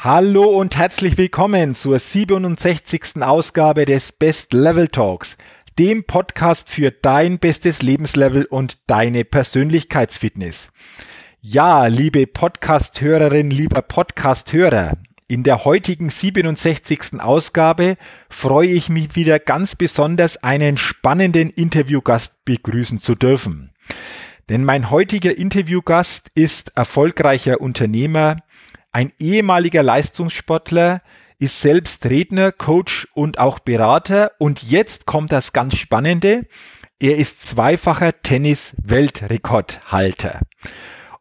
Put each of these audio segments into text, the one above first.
Hallo und herzlich willkommen zur 67. Ausgabe des Best Level Talks, dem Podcast für dein bestes Lebenslevel und deine Persönlichkeitsfitness. Ja, liebe Podcast-Hörerin, lieber Podcast-Hörer, in der heutigen 67. Ausgabe freue ich mich wieder ganz besonders, einen spannenden Interviewgast begrüßen zu dürfen. Denn mein heutiger Interviewgast ist erfolgreicher Unternehmer, ein ehemaliger Leistungssportler, ist selbst Redner, Coach und auch Berater. Und jetzt kommt das ganz Spannende. Er ist zweifacher Tennis-Weltrekordhalter.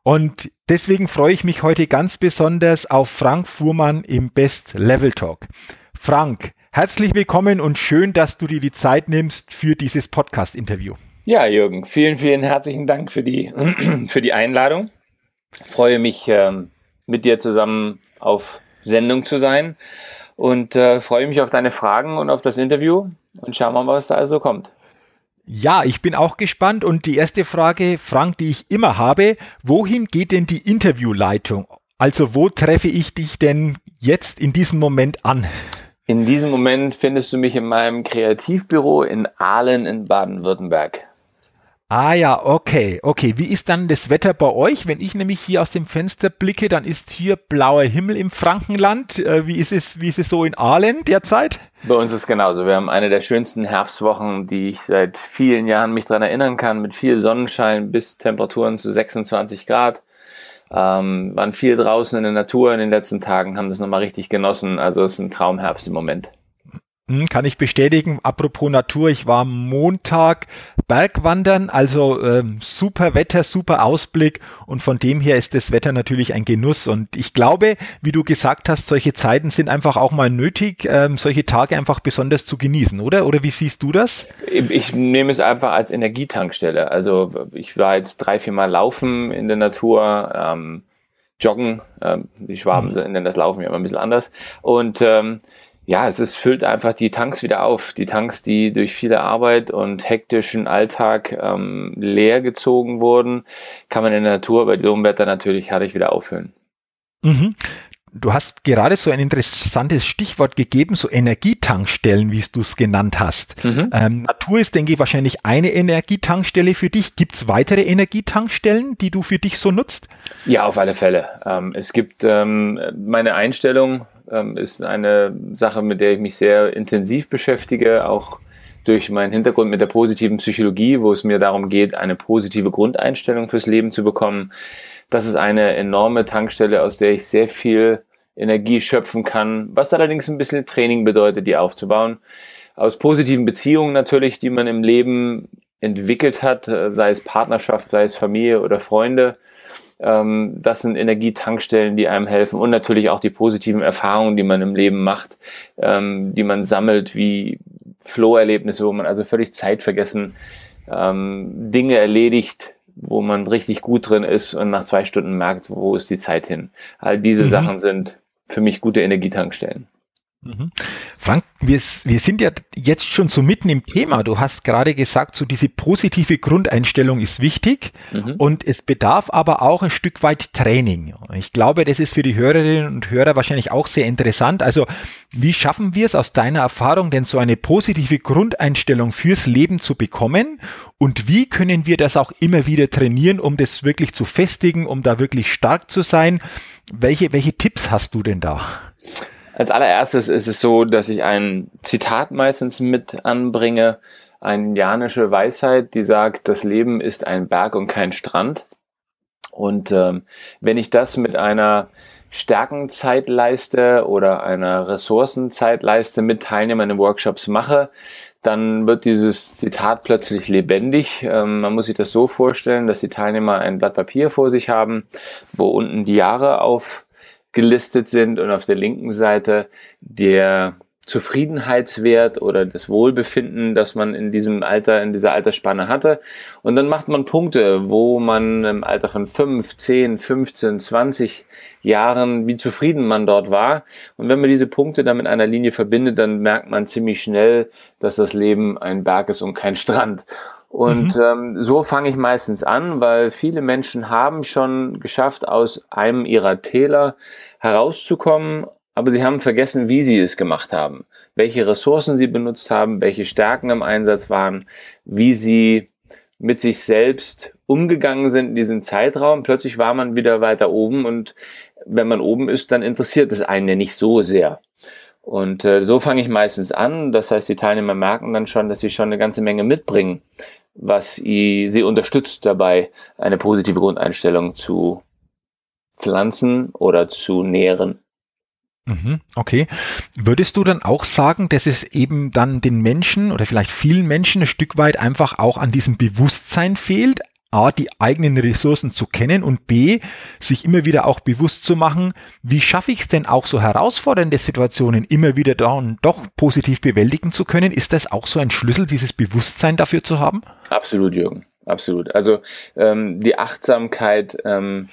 Und deswegen freue ich mich heute ganz besonders auf Frank Fuhrmann im Best Level Talk. Frank, herzlich willkommen und schön, dass du dir die Zeit nimmst für dieses Podcast-Interview. Ja, Jürgen, vielen, vielen herzlichen Dank für die, für die Einladung. Ich freue mich, ähm, mit dir zusammen auf Sendung zu sein und äh, freue mich auf deine Fragen und auf das Interview und schauen wir mal, was da also kommt. Ja, ich bin auch gespannt und die erste Frage, Frank, die ich immer habe, wohin geht denn die Interviewleitung? Also wo treffe ich dich denn jetzt in diesem Moment an? In diesem Moment findest du mich in meinem Kreativbüro in Aalen in Baden-Württemberg. Ah ja, okay, okay. Wie ist dann das Wetter bei euch? Wenn ich nämlich hier aus dem Fenster blicke, dann ist hier blauer Himmel im Frankenland. Äh, wie ist es, wie ist es so in Aalen derzeit? Bei uns ist es genauso. Wir haben eine der schönsten Herbstwochen, die ich seit vielen Jahren mich daran erinnern kann, mit viel Sonnenschein bis Temperaturen zu 26 Grad. Ähm, waren viel draußen in der Natur in den letzten Tagen, haben das nochmal richtig genossen. Also es ist ein Traumherbst im Moment. Hm, kann ich bestätigen. Apropos Natur, ich war Montag Bergwandern, also ähm, super Wetter, super Ausblick und von dem her ist das Wetter natürlich ein Genuss und ich glaube, wie du gesagt hast, solche Zeiten sind einfach auch mal nötig, ähm, solche Tage einfach besonders zu genießen, oder? Oder wie siehst du das? Ich nehme es einfach als Energietankstelle. Also ich war jetzt drei, vier Mal laufen in der Natur. Ähm, Joggen, ähm, die Schwaben mhm. nennen das Laufen ja immer ein bisschen anders. Und ähm, ja, es ist, füllt einfach die Tanks wieder auf. Die Tanks, die durch viele Arbeit und hektischen Alltag ähm, leer gezogen wurden, kann man in der Natur bei so einem Wetter natürlich herrlich wieder auffüllen. Mhm. Du hast gerade so ein interessantes Stichwort gegeben, so Energietankstellen, wie du es genannt hast. Mhm. Ähm, Natur ist, denke ich, wahrscheinlich eine Energietankstelle für dich. Gibt es weitere Energietankstellen, die du für dich so nutzt? Ja, auf alle Fälle. Ähm, es gibt ähm, meine Einstellung, ähm, ist eine Sache, mit der ich mich sehr intensiv beschäftige, auch durch meinen Hintergrund mit der positiven Psychologie, wo es mir darum geht, eine positive Grundeinstellung fürs Leben zu bekommen. Das ist eine enorme Tankstelle, aus der ich sehr viel Energie schöpfen kann, was allerdings ein bisschen Training bedeutet, die aufzubauen. Aus positiven Beziehungen natürlich, die man im Leben entwickelt hat, sei es Partnerschaft, sei es Familie oder Freunde, ähm, das sind Energietankstellen, die einem helfen und natürlich auch die positiven Erfahrungen, die man im Leben macht, ähm, die man sammelt, wie Flow-Erlebnisse, wo man also völlig zeitvergessen ähm, Dinge erledigt, wo man richtig gut drin ist und nach zwei Stunden merkt, wo ist die Zeit hin. All diese mhm. Sachen sind für mich gute Energietankstellen. Mhm. Frank, wir, wir sind ja jetzt schon so mitten im Thema. Du hast gerade gesagt, so diese positive Grundeinstellung ist wichtig mhm. und es bedarf aber auch ein Stück weit Training. Ich glaube, das ist für die Hörerinnen und Hörer wahrscheinlich auch sehr interessant. Also, wie schaffen wir es aus deiner Erfahrung denn so eine positive Grundeinstellung fürs Leben zu bekommen? Und wie können wir das auch immer wieder trainieren, um das wirklich zu festigen, um da wirklich stark zu sein? Welche, welche Tipps hast du denn da? Als allererstes ist es so, dass ich ein Zitat meistens mit anbringe, eine indianische Weisheit, die sagt, das Leben ist ein Berg und kein Strand. Und ähm, wenn ich das mit einer Stärkenzeitleiste oder einer Ressourcenzeitleiste mit Teilnehmern in Workshops mache, dann wird dieses Zitat plötzlich lebendig. Ähm, man muss sich das so vorstellen, dass die Teilnehmer ein Blatt Papier vor sich haben, wo unten die Jahre aufgelistet sind und auf der linken Seite der Zufriedenheitswert oder das Wohlbefinden, das man in diesem Alter, in dieser Altersspanne hatte. Und dann macht man Punkte, wo man im Alter von 5, 10, 15, 20 Jahren, wie zufrieden man dort war. Und wenn man diese Punkte dann mit einer Linie verbindet, dann merkt man ziemlich schnell, dass das Leben ein Berg ist und kein Strand. Und mhm. ähm, so fange ich meistens an, weil viele Menschen haben schon geschafft, aus einem ihrer Täler herauszukommen aber sie haben vergessen, wie sie es gemacht haben, welche Ressourcen sie benutzt haben, welche Stärken im Einsatz waren, wie sie mit sich selbst umgegangen sind in diesem Zeitraum. Plötzlich war man wieder weiter oben und wenn man oben ist, dann interessiert es einen ja nicht so sehr. Und äh, so fange ich meistens an. Das heißt, die Teilnehmer merken dann schon, dass sie schon eine ganze Menge mitbringen, was sie, sie unterstützt dabei, eine positive Grundeinstellung zu pflanzen oder zu nähren. Mhm, okay. Würdest du dann auch sagen, dass es eben dann den Menschen oder vielleicht vielen Menschen ein Stück weit einfach auch an diesem Bewusstsein fehlt, A, die eigenen Ressourcen zu kennen und B, sich immer wieder auch bewusst zu machen, wie schaffe ich es denn auch so herausfordernde Situationen immer wieder dann doch positiv bewältigen zu können? Ist das auch so ein Schlüssel, dieses Bewusstsein dafür zu haben? Absolut, Jürgen. Absolut. Also ähm, die Achtsamkeit ähm,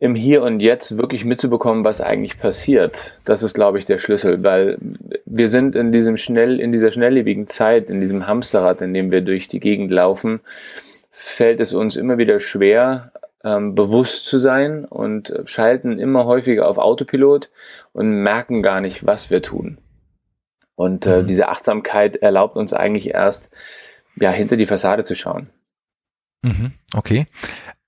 im Hier und Jetzt wirklich mitzubekommen, was eigentlich passiert. Das ist, glaube ich, der Schlüssel, weil wir sind in diesem schnell, in dieser schnelllebigen Zeit, in diesem Hamsterrad, in dem wir durch die Gegend laufen, fällt es uns immer wieder schwer, ähm, bewusst zu sein und schalten immer häufiger auf Autopilot und merken gar nicht, was wir tun. Und äh, mhm. diese Achtsamkeit erlaubt uns eigentlich erst, ja, hinter die Fassade zu schauen. Mhm, okay.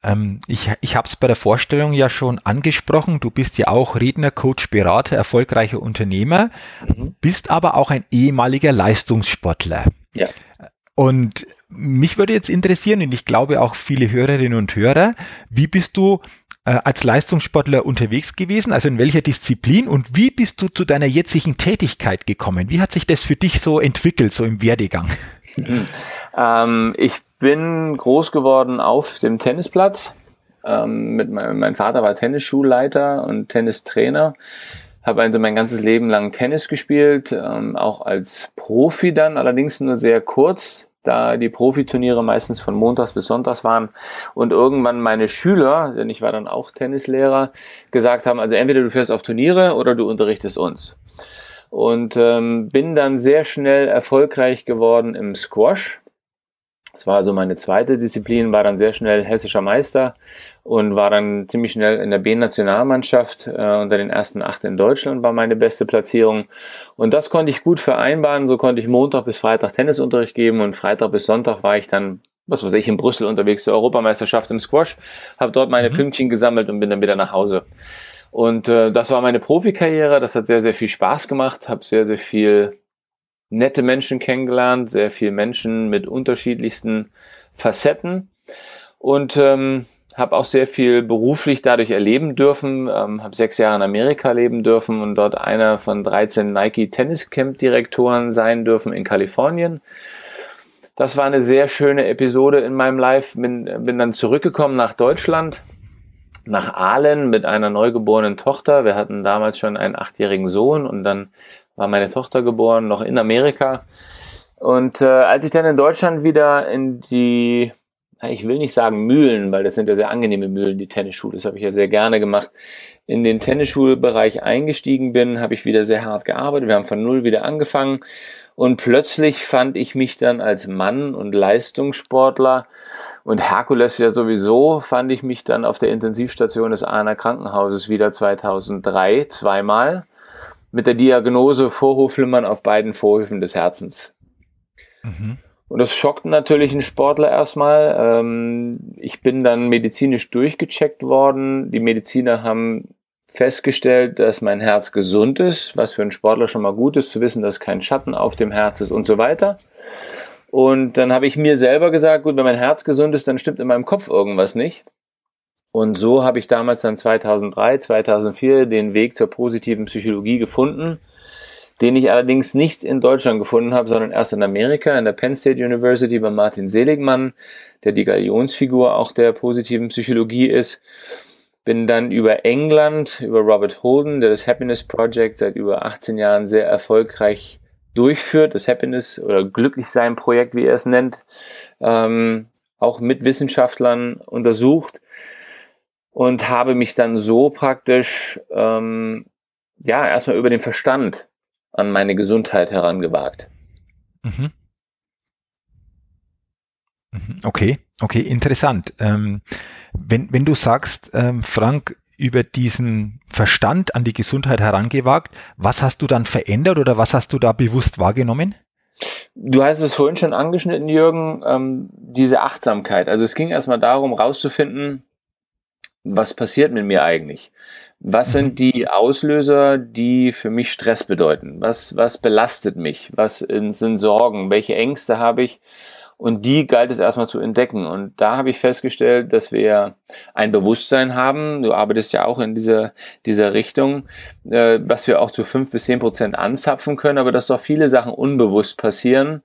Ähm, ich ich habe es bei der Vorstellung ja schon angesprochen. Du bist ja auch Redner, Coach, Berater, erfolgreicher Unternehmer, mhm. bist aber auch ein ehemaliger Leistungssportler. Ja. Und mich würde jetzt interessieren, und ich glaube auch viele Hörerinnen und Hörer, wie bist du äh, als Leistungssportler unterwegs gewesen? Also in welcher Disziplin? Und wie bist du zu deiner jetzigen Tätigkeit gekommen? Wie hat sich das für dich so entwickelt, so im Werdegang? Mhm. Ähm, ich bin groß geworden auf dem Tennisplatz. Ähm, mit mein, mein Vater war Tennisschulleiter und Tennistrainer. Habe also mein ganzes Leben lang Tennis gespielt, ähm, auch als Profi dann, allerdings nur sehr kurz, da die Profiturniere meistens von Montags bis Sonntags waren und irgendwann meine Schüler, denn ich war dann auch Tennislehrer, gesagt haben, also entweder du fährst auf Turniere oder du unterrichtest uns. Und ähm, bin dann sehr schnell erfolgreich geworden im Squash das war also meine zweite Disziplin, war dann sehr schnell hessischer Meister und war dann ziemlich schnell in der B-Nationalmannschaft. Äh, unter den ersten acht in Deutschland war meine beste Platzierung. Und das konnte ich gut vereinbaren. So konnte ich Montag bis Freitag Tennisunterricht geben und Freitag bis Sonntag war ich dann, was weiß ich, in Brüssel unterwegs zur Europameisterschaft im Squash, habe dort meine mhm. Pünktchen gesammelt und bin dann wieder nach Hause. Und äh, das war meine Profikarriere. Das hat sehr, sehr viel Spaß gemacht, habe sehr, sehr viel nette Menschen kennengelernt, sehr viele Menschen mit unterschiedlichsten Facetten und ähm, habe auch sehr viel beruflich dadurch erleben dürfen, ähm, habe sechs Jahre in Amerika leben dürfen und dort einer von 13 Nike Tennis Camp Direktoren sein dürfen in Kalifornien. Das war eine sehr schöne Episode in meinem Life. Bin, bin dann zurückgekommen nach Deutschland, nach Aalen mit einer neugeborenen Tochter. Wir hatten damals schon einen achtjährigen Sohn und dann war meine Tochter geboren, noch in Amerika. Und äh, als ich dann in Deutschland wieder in die, ich will nicht sagen Mühlen, weil das sind ja sehr angenehme Mühlen, die Tennisschule, das habe ich ja sehr gerne gemacht, in den Tennisschulbereich eingestiegen bin, habe ich wieder sehr hart gearbeitet. Wir haben von null wieder angefangen und plötzlich fand ich mich dann als Mann und Leistungssportler und Herkules ja sowieso fand ich mich dann auf der Intensivstation des Ahner Krankenhauses wieder 2003 zweimal mit der Diagnose Vorhofflimmern auf beiden Vorhöfen des Herzens. Mhm. Und das schockt natürlich einen Sportler erstmal. Ähm, ich bin dann medizinisch durchgecheckt worden. Die Mediziner haben festgestellt, dass mein Herz gesund ist, was für einen Sportler schon mal gut ist, zu wissen, dass kein Schatten auf dem Herz ist und so weiter. Und dann habe ich mir selber gesagt, gut, wenn mein Herz gesund ist, dann stimmt in meinem Kopf irgendwas nicht. Und so habe ich damals dann 2003, 2004 den Weg zur positiven Psychologie gefunden, den ich allerdings nicht in Deutschland gefunden habe, sondern erst in Amerika, in der Penn State University bei Martin Seligmann, der die Galionsfigur auch der positiven Psychologie ist. Bin dann über England, über Robert Holden, der das Happiness Project seit über 18 Jahren sehr erfolgreich durchführt, das Happiness oder Glücklichsein Projekt, wie er es nennt, ähm, auch mit Wissenschaftlern untersucht und habe mich dann so praktisch ähm, ja erstmal über den Verstand an meine Gesundheit herangewagt. Mhm. mhm. Okay, okay, interessant. Ähm, wenn, wenn du sagst, ähm, Frank, über diesen Verstand an die Gesundheit herangewagt, was hast du dann verändert oder was hast du da bewusst wahrgenommen? Du hast es vorhin schon angeschnitten, Jürgen, ähm, diese Achtsamkeit. Also es ging erstmal darum, rauszufinden, was passiert mit mir eigentlich? Was sind mhm. die Auslöser, die für mich Stress bedeuten? Was, was belastet mich? Was sind Sorgen? Welche Ängste habe ich? Und die galt es erstmal zu entdecken. Und da habe ich festgestellt, dass wir ein Bewusstsein haben. Du arbeitest ja auch in dieser, dieser Richtung, äh, was wir auch zu fünf bis zehn Prozent anzapfen können, aber dass doch viele Sachen unbewusst passieren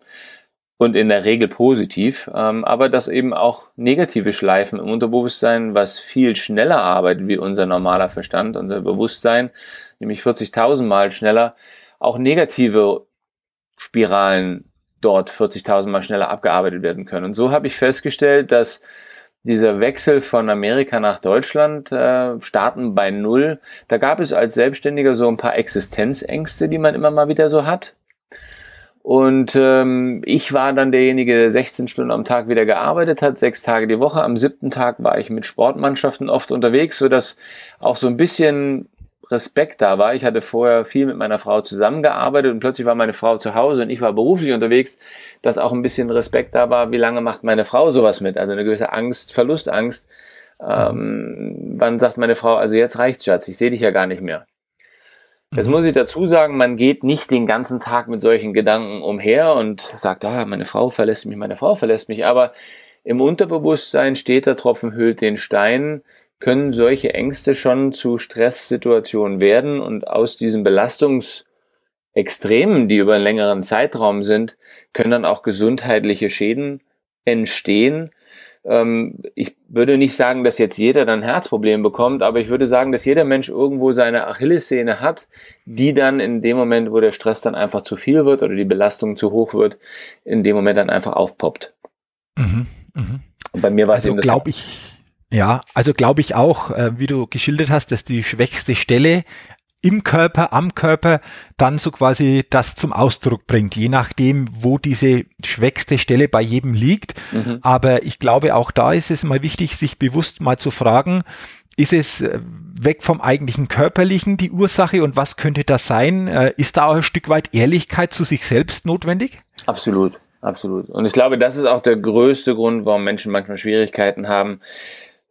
und in der Regel positiv, ähm, aber dass eben auch negative Schleifen im Unterbewusstsein, was viel schneller arbeitet wie unser normaler Verstand, unser Bewusstsein, nämlich 40.000 Mal schneller, auch negative Spiralen dort 40.000 Mal schneller abgearbeitet werden können. Und so habe ich festgestellt, dass dieser Wechsel von Amerika nach Deutschland, äh, starten bei Null, da gab es als Selbstständiger so ein paar Existenzängste, die man immer mal wieder so hat. Und ähm, ich war dann derjenige, der 16 Stunden am Tag wieder gearbeitet hat, sechs Tage die Woche. Am siebten Tag war ich mit Sportmannschaften oft unterwegs, so dass auch so ein bisschen Respekt da war. Ich hatte vorher viel mit meiner Frau zusammengearbeitet und plötzlich war meine Frau zu Hause und ich war beruflich unterwegs, dass auch ein bisschen Respekt da war, wie lange macht meine Frau sowas mit? Also eine gewisse Angst, Verlustangst. Ähm, wann sagt meine Frau, also jetzt reicht's, Schatz, ich sehe dich ja gar nicht mehr. Jetzt muss ich dazu sagen, man geht nicht den ganzen Tag mit solchen Gedanken umher und sagt, ah, meine Frau verlässt mich, meine Frau verlässt mich. Aber im Unterbewusstsein steht der Tropfen hüllt den Stein, können solche Ängste schon zu Stresssituationen werden? Und aus diesen Belastungsextremen, die über einen längeren Zeitraum sind, können dann auch gesundheitliche Schäden entstehen, ähm, ich würde nicht sagen, dass jetzt jeder dann Herzproblem bekommt, aber ich würde sagen, dass jeder Mensch irgendwo seine Achillessehne hat, die dann in dem Moment, wo der Stress dann einfach zu viel wird oder die Belastung zu hoch wird, in dem Moment dann einfach aufpoppt. Mhm, mh. Und bei mir war also es eben das. Glaube ich. Ja, also glaube ich auch, äh, wie du geschildert hast, dass die schwächste Stelle im Körper, am Körper dann so quasi das zum Ausdruck bringt, je nachdem, wo diese schwächste Stelle bei jedem liegt. Mhm. Aber ich glaube, auch da ist es mal wichtig, sich bewusst mal zu fragen, ist es äh, weg vom eigentlichen Körperlichen die Ursache und was könnte das sein? Äh, ist da auch ein Stück weit Ehrlichkeit zu sich selbst notwendig? Absolut, absolut. Und ich glaube, das ist auch der größte Grund, warum Menschen manchmal Schwierigkeiten haben,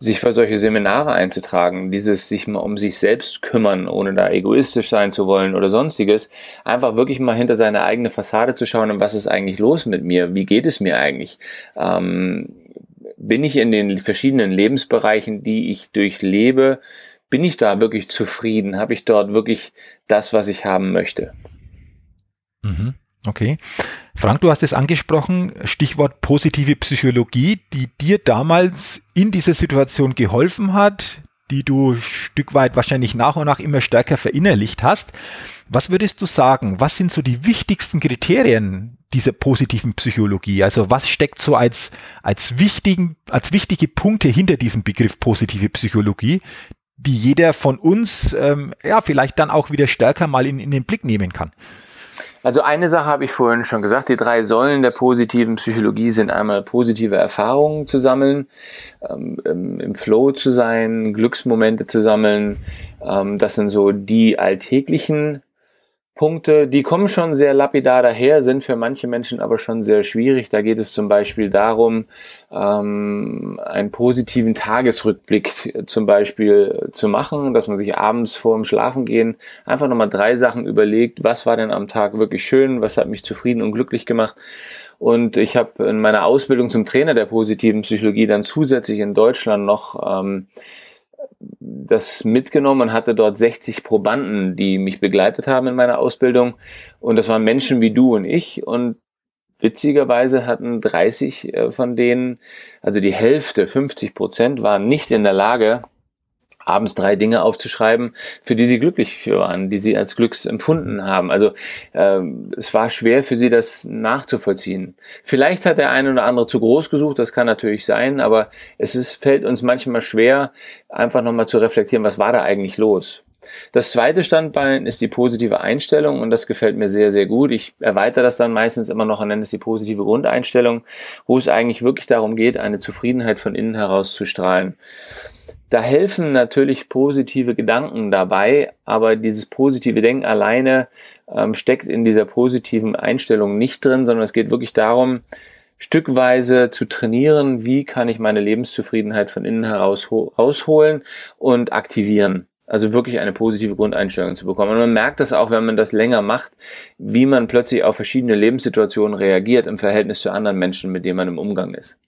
sich für solche Seminare einzutragen, dieses sich mal um sich selbst kümmern, ohne da egoistisch sein zu wollen oder sonstiges, einfach wirklich mal hinter seine eigene Fassade zu schauen, was ist eigentlich los mit mir, wie geht es mir eigentlich, ähm, bin ich in den verschiedenen Lebensbereichen, die ich durchlebe, bin ich da wirklich zufrieden, habe ich dort wirklich das, was ich haben möchte. Mhm. Okay. Frank, du hast es angesprochen, Stichwort positive Psychologie, die dir damals in dieser Situation geholfen hat, die du Stück weit wahrscheinlich nach und nach immer stärker verinnerlicht hast. Was würdest du sagen? Was sind so die wichtigsten Kriterien dieser positiven Psychologie? Also was steckt so als, als wichtigen, als wichtige Punkte hinter diesem Begriff positive Psychologie, die jeder von uns, ähm, ja, vielleicht dann auch wieder stärker mal in, in den Blick nehmen kann? Also eine Sache habe ich vorhin schon gesagt, die drei Säulen der positiven Psychologie sind einmal positive Erfahrungen zu sammeln, ähm, im Flow zu sein, Glücksmomente zu sammeln. Ähm, das sind so die alltäglichen Punkte, die kommen schon sehr lapidar daher, sind für manche Menschen aber schon sehr schwierig. Da geht es zum Beispiel darum, ähm, einen positiven Tagesrückblick zum Beispiel zu machen, dass man sich abends vor dem Schlafengehen einfach nochmal drei Sachen überlegt, was war denn am Tag wirklich schön, was hat mich zufrieden und glücklich gemacht. Und ich habe in meiner Ausbildung zum Trainer der positiven Psychologie dann zusätzlich in Deutschland noch ähm, das mitgenommen und hatte dort 60 Probanden, die mich begleitet haben in meiner Ausbildung. Und das waren Menschen wie du und ich. Und witzigerweise hatten 30 äh, von denen, also die Hälfte, 50 Prozent, waren nicht in der Lage, abends drei Dinge aufzuschreiben, für die sie glücklich waren, die sie als Glücks empfunden haben. Also äh, es war schwer für sie, das nachzuvollziehen. Vielleicht hat der eine oder andere zu groß gesucht, das kann natürlich sein, aber es ist, fällt uns manchmal schwer, einfach nochmal zu reflektieren, was war da eigentlich los. Das zweite Standbein ist die positive Einstellung und das gefällt mir sehr, sehr gut. Ich erweitere das dann meistens immer noch und nenne es die positive Grundeinstellung, wo es eigentlich wirklich darum geht, eine Zufriedenheit von innen heraus zu strahlen. Da helfen natürlich positive Gedanken dabei, aber dieses positive Denken alleine ähm, steckt in dieser positiven Einstellung nicht drin, sondern es geht wirklich darum, stückweise zu trainieren, wie kann ich meine Lebenszufriedenheit von innen heraus rausholen und aktivieren. Also wirklich eine positive Grundeinstellung zu bekommen. Und man merkt das auch, wenn man das länger macht, wie man plötzlich auf verschiedene Lebenssituationen reagiert im Verhältnis zu anderen Menschen, mit denen man im Umgang ist.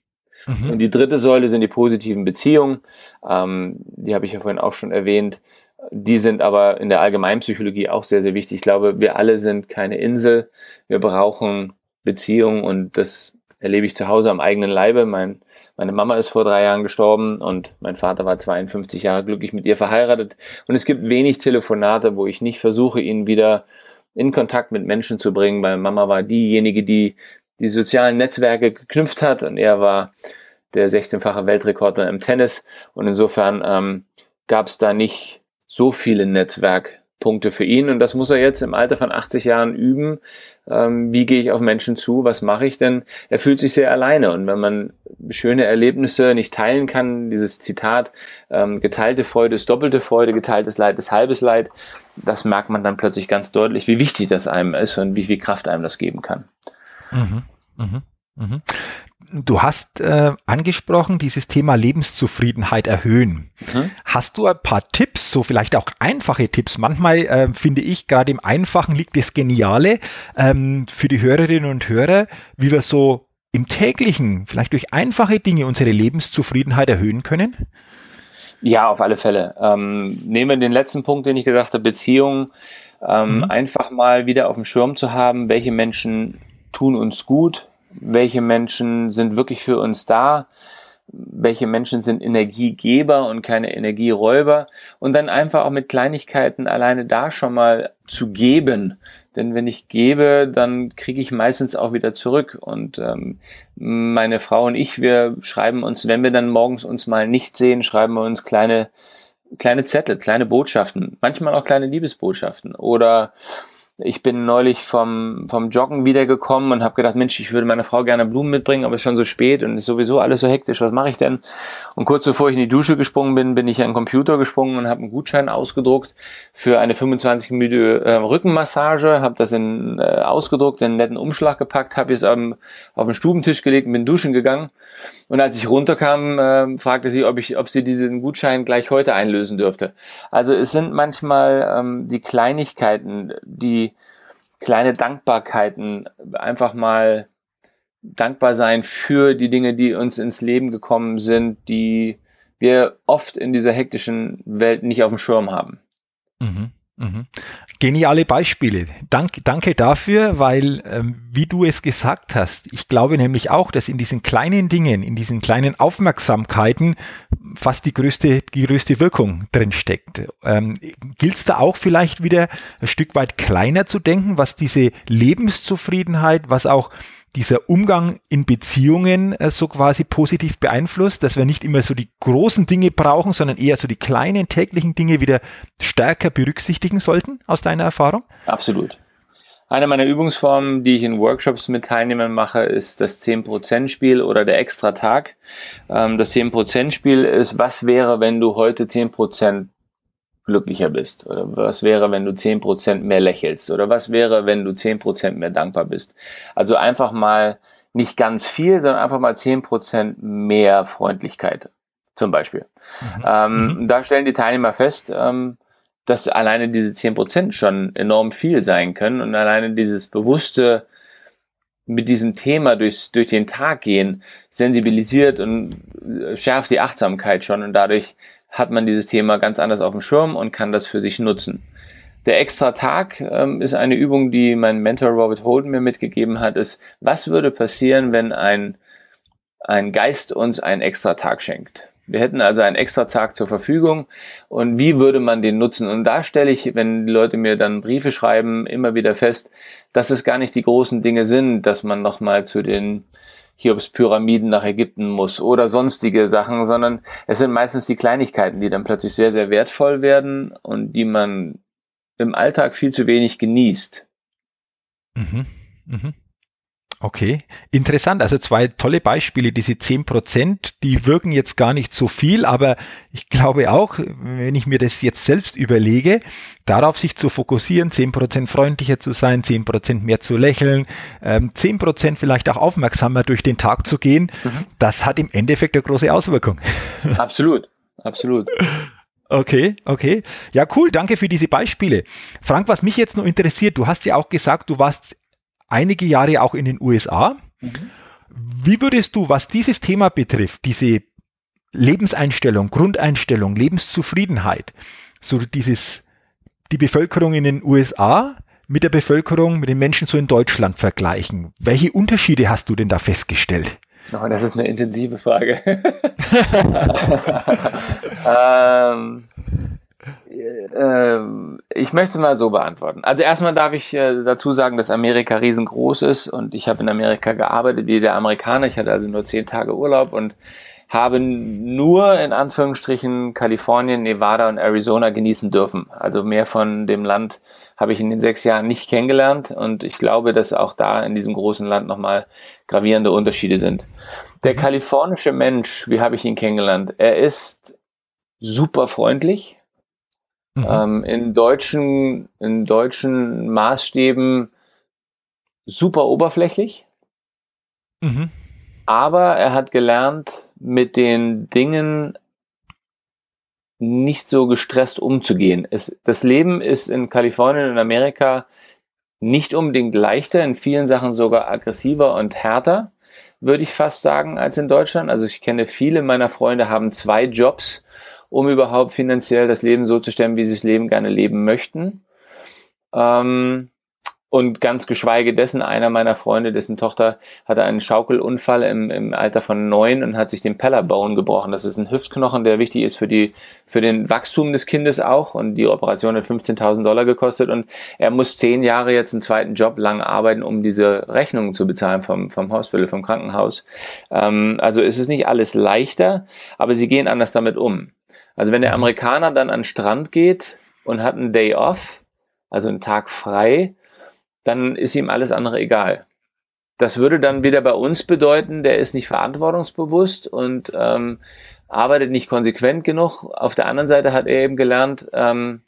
Mhm. Und die dritte Säule sind die positiven Beziehungen. Ähm, die habe ich ja vorhin auch schon erwähnt. Die sind aber in der Allgemeinpsychologie auch sehr, sehr wichtig. Ich glaube, wir alle sind keine Insel. Wir brauchen Beziehungen und das erlebe ich zu Hause am eigenen Leibe. Mein, meine Mama ist vor drei Jahren gestorben und mein Vater war 52 Jahre glücklich mit ihr verheiratet. Und es gibt wenig Telefonate, wo ich nicht versuche, ihn wieder in Kontakt mit Menschen zu bringen, weil Mama war diejenige, die die sozialen Netzwerke geknüpft hat und er war der 16-fache Weltrekorder im Tennis und insofern ähm, gab es da nicht so viele Netzwerkpunkte für ihn und das muss er jetzt im Alter von 80 Jahren üben. Ähm, wie gehe ich auf Menschen zu? Was mache ich denn? Er fühlt sich sehr alleine und wenn man schöne Erlebnisse nicht teilen kann, dieses Zitat, ähm, geteilte Freude ist doppelte Freude, geteiltes Leid ist halbes Leid, das merkt man dann plötzlich ganz deutlich, wie wichtig das einem ist und wie viel Kraft einem das geben kann. Mhm, mhm, mhm. Du hast äh, angesprochen, dieses Thema Lebenszufriedenheit erhöhen. Mhm. Hast du ein paar Tipps, so vielleicht auch einfache Tipps? Manchmal äh, finde ich, gerade im Einfachen liegt das Geniale ähm, für die Hörerinnen und Hörer, wie wir so im täglichen, vielleicht durch einfache Dinge unsere Lebenszufriedenheit erhöhen können? Ja, auf alle Fälle. Ähm, nehmen wir den letzten Punkt, den ich gesagt habe, Beziehungen. Ähm, mhm. Einfach mal wieder auf dem Schirm zu haben, welche Menschen tun uns gut, welche Menschen sind wirklich für uns da, welche Menschen sind Energiegeber und keine Energieräuber? Und dann einfach auch mit Kleinigkeiten alleine da schon mal zu geben. Denn wenn ich gebe, dann kriege ich meistens auch wieder zurück. Und ähm, meine Frau und ich, wir schreiben uns, wenn wir dann morgens uns mal nicht sehen, schreiben wir uns kleine, kleine Zettel, kleine Botschaften, manchmal auch kleine Liebesbotschaften. Oder ich bin neulich vom, vom Joggen wiedergekommen und habe gedacht, Mensch, ich würde meiner Frau gerne Blumen mitbringen, aber es ist schon so spät und ist sowieso alles so hektisch. Was mache ich denn? Und kurz bevor ich in die Dusche gesprungen bin, bin ich an den Computer gesprungen und habe einen Gutschein ausgedruckt für eine 25 Minute äh, Rückenmassage, habe das in, äh, ausgedruckt, in einen netten Umschlag gepackt, habe es ähm, auf den Stubentisch gelegt und bin duschen gegangen. Und als ich runterkam, äh, fragte sie, ob ich, ob sie diesen Gutschein gleich heute einlösen dürfte. Also es sind manchmal ähm, die Kleinigkeiten, die kleine Dankbarkeiten, einfach mal dankbar sein für die Dinge, die uns ins Leben gekommen sind, die wir oft in dieser hektischen Welt nicht auf dem Schirm haben. Mhm. Mhm. Geniale Beispiele. Dank, danke dafür, weil, ähm, wie du es gesagt hast, ich glaube nämlich auch, dass in diesen kleinen Dingen, in diesen kleinen Aufmerksamkeiten fast die größte, die größte Wirkung drin steckt. Ähm, Gilt es da auch vielleicht wieder ein Stück weit kleiner zu denken, was diese Lebenszufriedenheit, was auch dieser Umgang in Beziehungen äh, so quasi positiv beeinflusst, dass wir nicht immer so die großen Dinge brauchen, sondern eher so die kleinen täglichen Dinge wieder stärker berücksichtigen sollten, aus deiner Erfahrung? Absolut. Eine meiner Übungsformen, die ich in Workshops mit Teilnehmern mache, ist das 10%-Spiel oder der Extra-Tag. Ähm, das 10%-Spiel ist, was wäre, wenn du heute 10% glücklicher bist? Oder was wäre, wenn du zehn Prozent mehr lächelst? Oder was wäre, wenn du zehn Prozent mehr dankbar bist? Also einfach mal nicht ganz viel, sondern einfach mal zehn Prozent mehr Freundlichkeit zum Beispiel. Mhm. Ähm, mhm. Da stellen die Teilnehmer fest, ähm, dass alleine diese zehn Prozent schon enorm viel sein können und alleine dieses bewusste mit diesem Thema durch, durch den Tag gehen, sensibilisiert und schärft die Achtsamkeit schon und dadurch hat man dieses Thema ganz anders auf dem Schirm und kann das für sich nutzen. Der extra Tag ähm, ist eine Übung, die mein Mentor Robert Holden mir mitgegeben hat, ist, was würde passieren, wenn ein, ein Geist uns einen extra Tag schenkt? Wir hätten also einen extra Tag zur Verfügung und wie würde man den nutzen? Und da stelle ich, wenn die Leute mir dann Briefe schreiben, immer wieder fest, dass es gar nicht die großen Dinge sind, dass man nochmal zu den Hiobs Pyramiden nach Ägypten muss oder sonstige Sachen, sondern es sind meistens die Kleinigkeiten, die dann plötzlich sehr, sehr wertvoll werden und die man im Alltag viel zu wenig genießt. Mhm. Mhm. Okay, interessant. Also zwei tolle Beispiele. Diese zehn Prozent, die wirken jetzt gar nicht so viel, aber ich glaube auch, wenn ich mir das jetzt selbst überlege, darauf sich zu fokussieren, zehn Prozent freundlicher zu sein, zehn Prozent mehr zu lächeln, ähm, zehn Prozent vielleicht auch aufmerksamer durch den Tag zu gehen, mhm. das hat im Endeffekt eine große Auswirkung. Absolut, absolut. Okay, okay. Ja, cool. Danke für diese Beispiele. Frank, was mich jetzt noch interessiert, du hast ja auch gesagt, du warst einige Jahre auch in den USA. Mhm. Wie würdest du, was dieses Thema betrifft, diese Lebenseinstellung, Grundeinstellung, Lebenszufriedenheit, so dieses, die Bevölkerung in den USA mit der Bevölkerung, mit den Menschen so in Deutschland vergleichen? Welche Unterschiede hast du denn da festgestellt? Oh, das ist eine intensive Frage. ähm, äh, ich möchte es mal so beantworten. Also erstmal darf ich äh, dazu sagen, dass Amerika riesengroß ist und ich habe in Amerika gearbeitet wie der Amerikaner. Ich hatte also nur zehn Tage Urlaub und habe nur in Anführungsstrichen Kalifornien, Nevada und Arizona genießen dürfen. Also mehr von dem Land habe ich in den sechs Jahren nicht kennengelernt und ich glaube, dass auch da in diesem großen Land nochmal gravierende Unterschiede sind. Der mhm. kalifornische Mensch, wie habe ich ihn kennengelernt? Er ist super freundlich, Mhm. Ähm, in deutschen, in deutschen Maßstäben super oberflächlich. Mhm. Aber er hat gelernt, mit den Dingen nicht so gestresst umzugehen. Es, das Leben ist in Kalifornien und Amerika nicht unbedingt leichter, in vielen Sachen sogar aggressiver und härter, würde ich fast sagen, als in Deutschland. Also ich kenne viele meiner Freunde haben zwei Jobs um überhaupt finanziell das Leben so zu stellen, wie sie das Leben gerne leben möchten. Ähm, und ganz geschweige dessen, einer meiner Freunde, dessen Tochter hatte einen Schaukelunfall im, im Alter von neun und hat sich den Pellarbone gebrochen. Das ist ein Hüftknochen, der wichtig ist für die, für den Wachstum des Kindes auch. Und die Operation hat 15.000 Dollar gekostet. Und er muss zehn Jahre jetzt einen zweiten Job lang arbeiten, um diese Rechnungen zu bezahlen vom, vom Hospital, vom Krankenhaus. Ähm, also ist es nicht alles leichter, aber sie gehen anders damit um. Also wenn der mhm. Amerikaner dann an den Strand geht und hat einen Day off, also einen Tag frei, dann ist ihm alles andere egal. Das würde dann wieder bei uns bedeuten, der ist nicht verantwortungsbewusst und ähm, arbeitet nicht konsequent genug. Auf der anderen Seite hat er eben gelernt, ähm,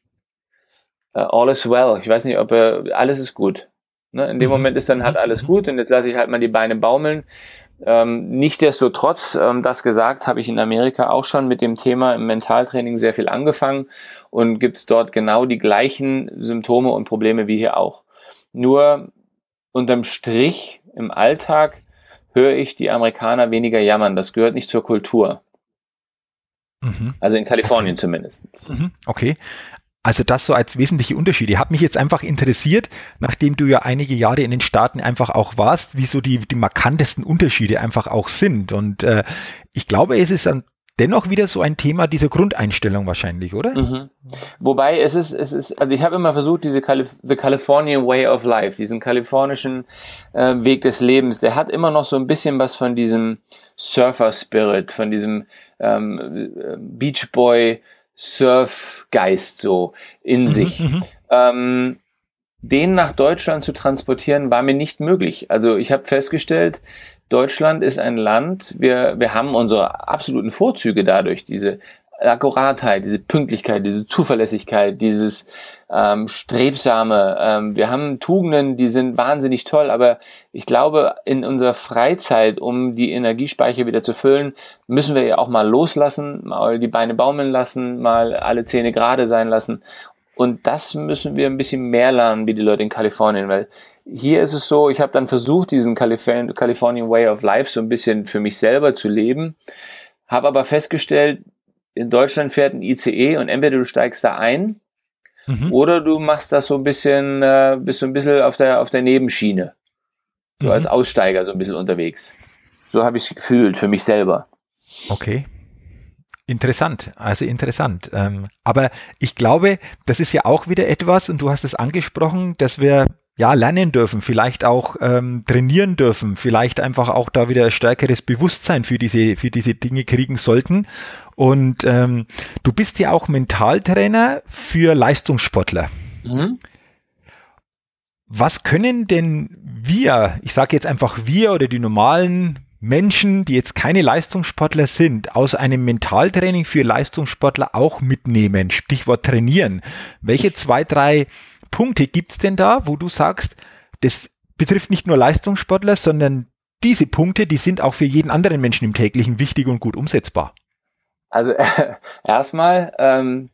uh, all is well. Ich weiß nicht, ob er, alles ist gut. Ne? In dem mhm. Moment ist dann halt alles mhm. gut und jetzt lasse ich halt mal die Beine baumeln. Ähm, Nichtsdestotrotz, ähm, das gesagt, habe ich in Amerika auch schon mit dem Thema im Mentaltraining sehr viel angefangen und gibt's dort genau die gleichen Symptome und Probleme wie hier auch. Nur unterm Strich im Alltag höre ich die Amerikaner weniger jammern. Das gehört nicht zur Kultur. Mhm. Also in Kalifornien okay. zumindest. Mhm. Okay. Also das so als wesentliche Unterschiede. Hat mich jetzt einfach interessiert, nachdem du ja einige Jahre in den Staaten einfach auch warst, wie so die, die markantesten Unterschiede einfach auch sind. Und äh, ich glaube, es ist dann dennoch wieder so ein Thema dieser Grundeinstellung wahrscheinlich, oder? Mhm. Wobei es ist, es ist, also ich habe immer versucht, diese Calif The Californian Way of Life, diesen kalifornischen äh, Weg des Lebens, der hat immer noch so ein bisschen was von diesem Surfer Spirit, von diesem ähm, äh, Beach Boy Surfgeist so in mhm, sich. Mhm. Ähm, den nach Deutschland zu transportieren, war mir nicht möglich. Also ich habe festgestellt, Deutschland ist ein Land, wir, wir haben unsere absoluten Vorzüge dadurch, diese Akkuratheit, diese Pünktlichkeit, diese Zuverlässigkeit, dieses ähm, Strebsame. Ähm, wir haben Tugenden, die sind wahnsinnig toll, aber ich glaube, in unserer Freizeit, um die Energiespeicher wieder zu füllen, müssen wir ja auch mal loslassen, mal die Beine baumeln lassen, mal alle Zähne gerade sein lassen. Und das müssen wir ein bisschen mehr lernen, wie die Leute in Kalifornien, weil hier ist es so, ich habe dann versucht, diesen Californian Way of Life so ein bisschen für mich selber zu leben, habe aber festgestellt, in Deutschland fährt ein ICE und entweder du steigst da ein mhm. oder du machst das so ein bisschen, äh, bist so ein bisschen auf der, auf der Nebenschiene. So mhm. als Aussteiger so ein bisschen unterwegs. So habe ich es gefühlt für mich selber. Okay. Interessant, also interessant. Ähm, aber ich glaube, das ist ja auch wieder etwas, und du hast es angesprochen, dass wir ja lernen dürfen, vielleicht auch ähm, trainieren dürfen, vielleicht einfach auch da wieder stärkeres Bewusstsein für diese für diese Dinge kriegen sollten. Und ähm, du bist ja auch Mentaltrainer für Leistungssportler. Mhm. Was können denn wir, ich sage jetzt einfach wir oder die normalen Menschen, die jetzt keine Leistungssportler sind, aus einem Mentaltraining für Leistungssportler auch mitnehmen? Stichwort trainieren. Welche zwei, drei Punkte gibt's denn da, wo du sagst, das betrifft nicht nur Leistungssportler, sondern diese Punkte, die sind auch für jeden anderen Menschen im täglichen wichtig und gut umsetzbar? Also äh, erstmal ähm,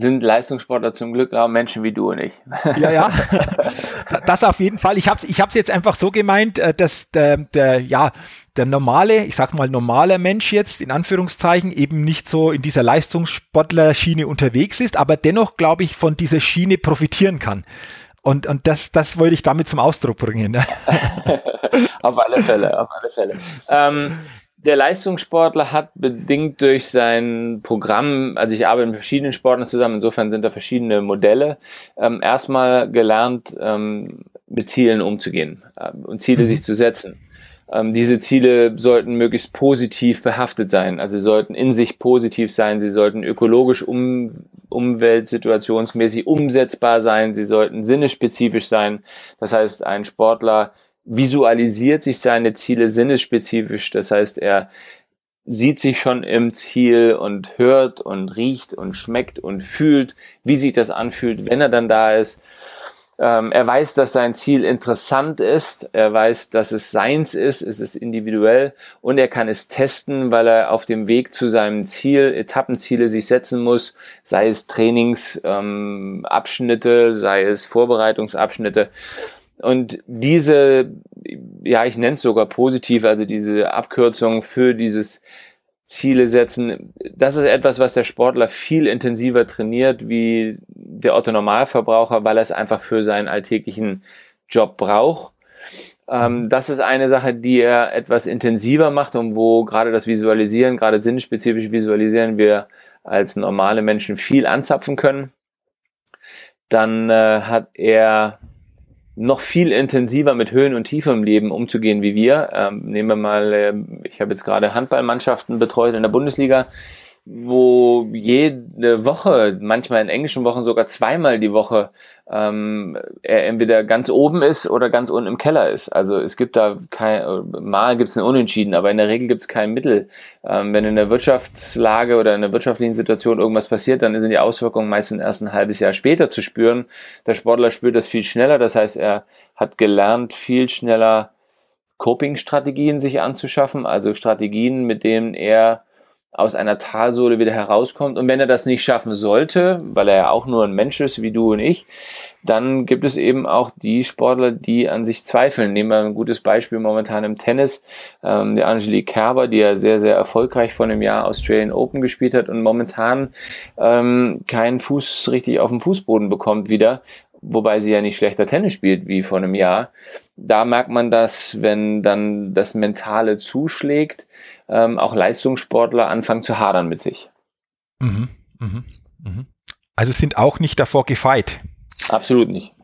sind Leistungssportler zum Glück auch Menschen wie du und ich. Ja, ja. Das auf jeden Fall. Ich habe es ich hab's jetzt einfach so gemeint, äh, dass der, der, ja, der normale, ich sag mal normaler Mensch jetzt in Anführungszeichen eben nicht so in dieser Leistungssportler-Schiene unterwegs ist, aber dennoch, glaube ich, von dieser Schiene profitieren kann. Und, und das, das wollte ich damit zum Ausdruck bringen. Ne? auf alle Fälle, auf alle Fälle. Ähm, der Leistungssportler hat bedingt durch sein Programm, also ich arbeite mit verschiedenen Sportlern zusammen, insofern sind da verschiedene Modelle, ähm, erstmal gelernt, ähm, mit Zielen umzugehen äh, und Ziele mhm. sich zu setzen. Ähm, diese Ziele sollten möglichst positiv behaftet sein, also sie sollten in sich positiv sein, sie sollten ökologisch um, umweltsituationsmäßig umsetzbar sein, sie sollten sinnespezifisch sein. Das heißt, ein Sportler visualisiert sich seine Ziele sinnesspezifisch. Das heißt, er sieht sich schon im Ziel und hört und riecht und schmeckt und fühlt, wie sich das anfühlt, wenn er dann da ist. Ähm, er weiß, dass sein Ziel interessant ist. Er weiß, dass es seins ist. Es ist individuell und er kann es testen, weil er auf dem Weg zu seinem Ziel Etappenziele sich setzen muss, sei es Trainingsabschnitte, ähm, sei es Vorbereitungsabschnitte. Und diese, ja, ich nenne es sogar positiv, also diese Abkürzung für dieses Ziele setzen, das ist etwas, was der Sportler viel intensiver trainiert wie der Otto Normalverbraucher, weil er es einfach für seinen alltäglichen Job braucht. Ähm, das ist eine Sache, die er etwas intensiver macht und wo gerade das Visualisieren, gerade sinnspezifisch Visualisieren, wir als normale Menschen viel anzapfen können. Dann äh, hat er noch viel intensiver mit Höhen und Tiefen im Leben umzugehen wie wir. Ähm, nehmen wir mal, äh, ich habe jetzt gerade Handballmannschaften betreut in der Bundesliga wo jede Woche, manchmal in englischen Wochen sogar zweimal die Woche, ähm, er entweder ganz oben ist oder ganz unten im Keller ist. Also es gibt da kein, mal gibt es eine Unentschieden, aber in der Regel gibt es kein Mittel. Ähm, wenn in der Wirtschaftslage oder in der wirtschaftlichen Situation irgendwas passiert, dann sind die Auswirkungen meistens erst ein halbes Jahr später zu spüren. Der Sportler spürt das viel schneller, das heißt, er hat gelernt, viel schneller Coping-Strategien sich anzuschaffen, also Strategien, mit denen er aus einer Talsohle wieder herauskommt. Und wenn er das nicht schaffen sollte, weil er ja auch nur ein Mensch ist, wie du und ich, dann gibt es eben auch die Sportler, die an sich zweifeln. Nehmen wir ein gutes Beispiel momentan im Tennis. Ähm, der Angelique Kerber, die ja sehr, sehr erfolgreich vor einem Jahr Australian Open gespielt hat und momentan ähm, keinen Fuß richtig auf dem Fußboden bekommt wieder, wobei sie ja nicht schlechter Tennis spielt wie vor einem Jahr. Da merkt man das, wenn dann das Mentale zuschlägt, ähm, auch Leistungssportler anfangen zu hadern mit sich. Mhm, mhm, mhm. Also sind auch nicht davor gefeit. Absolut nicht.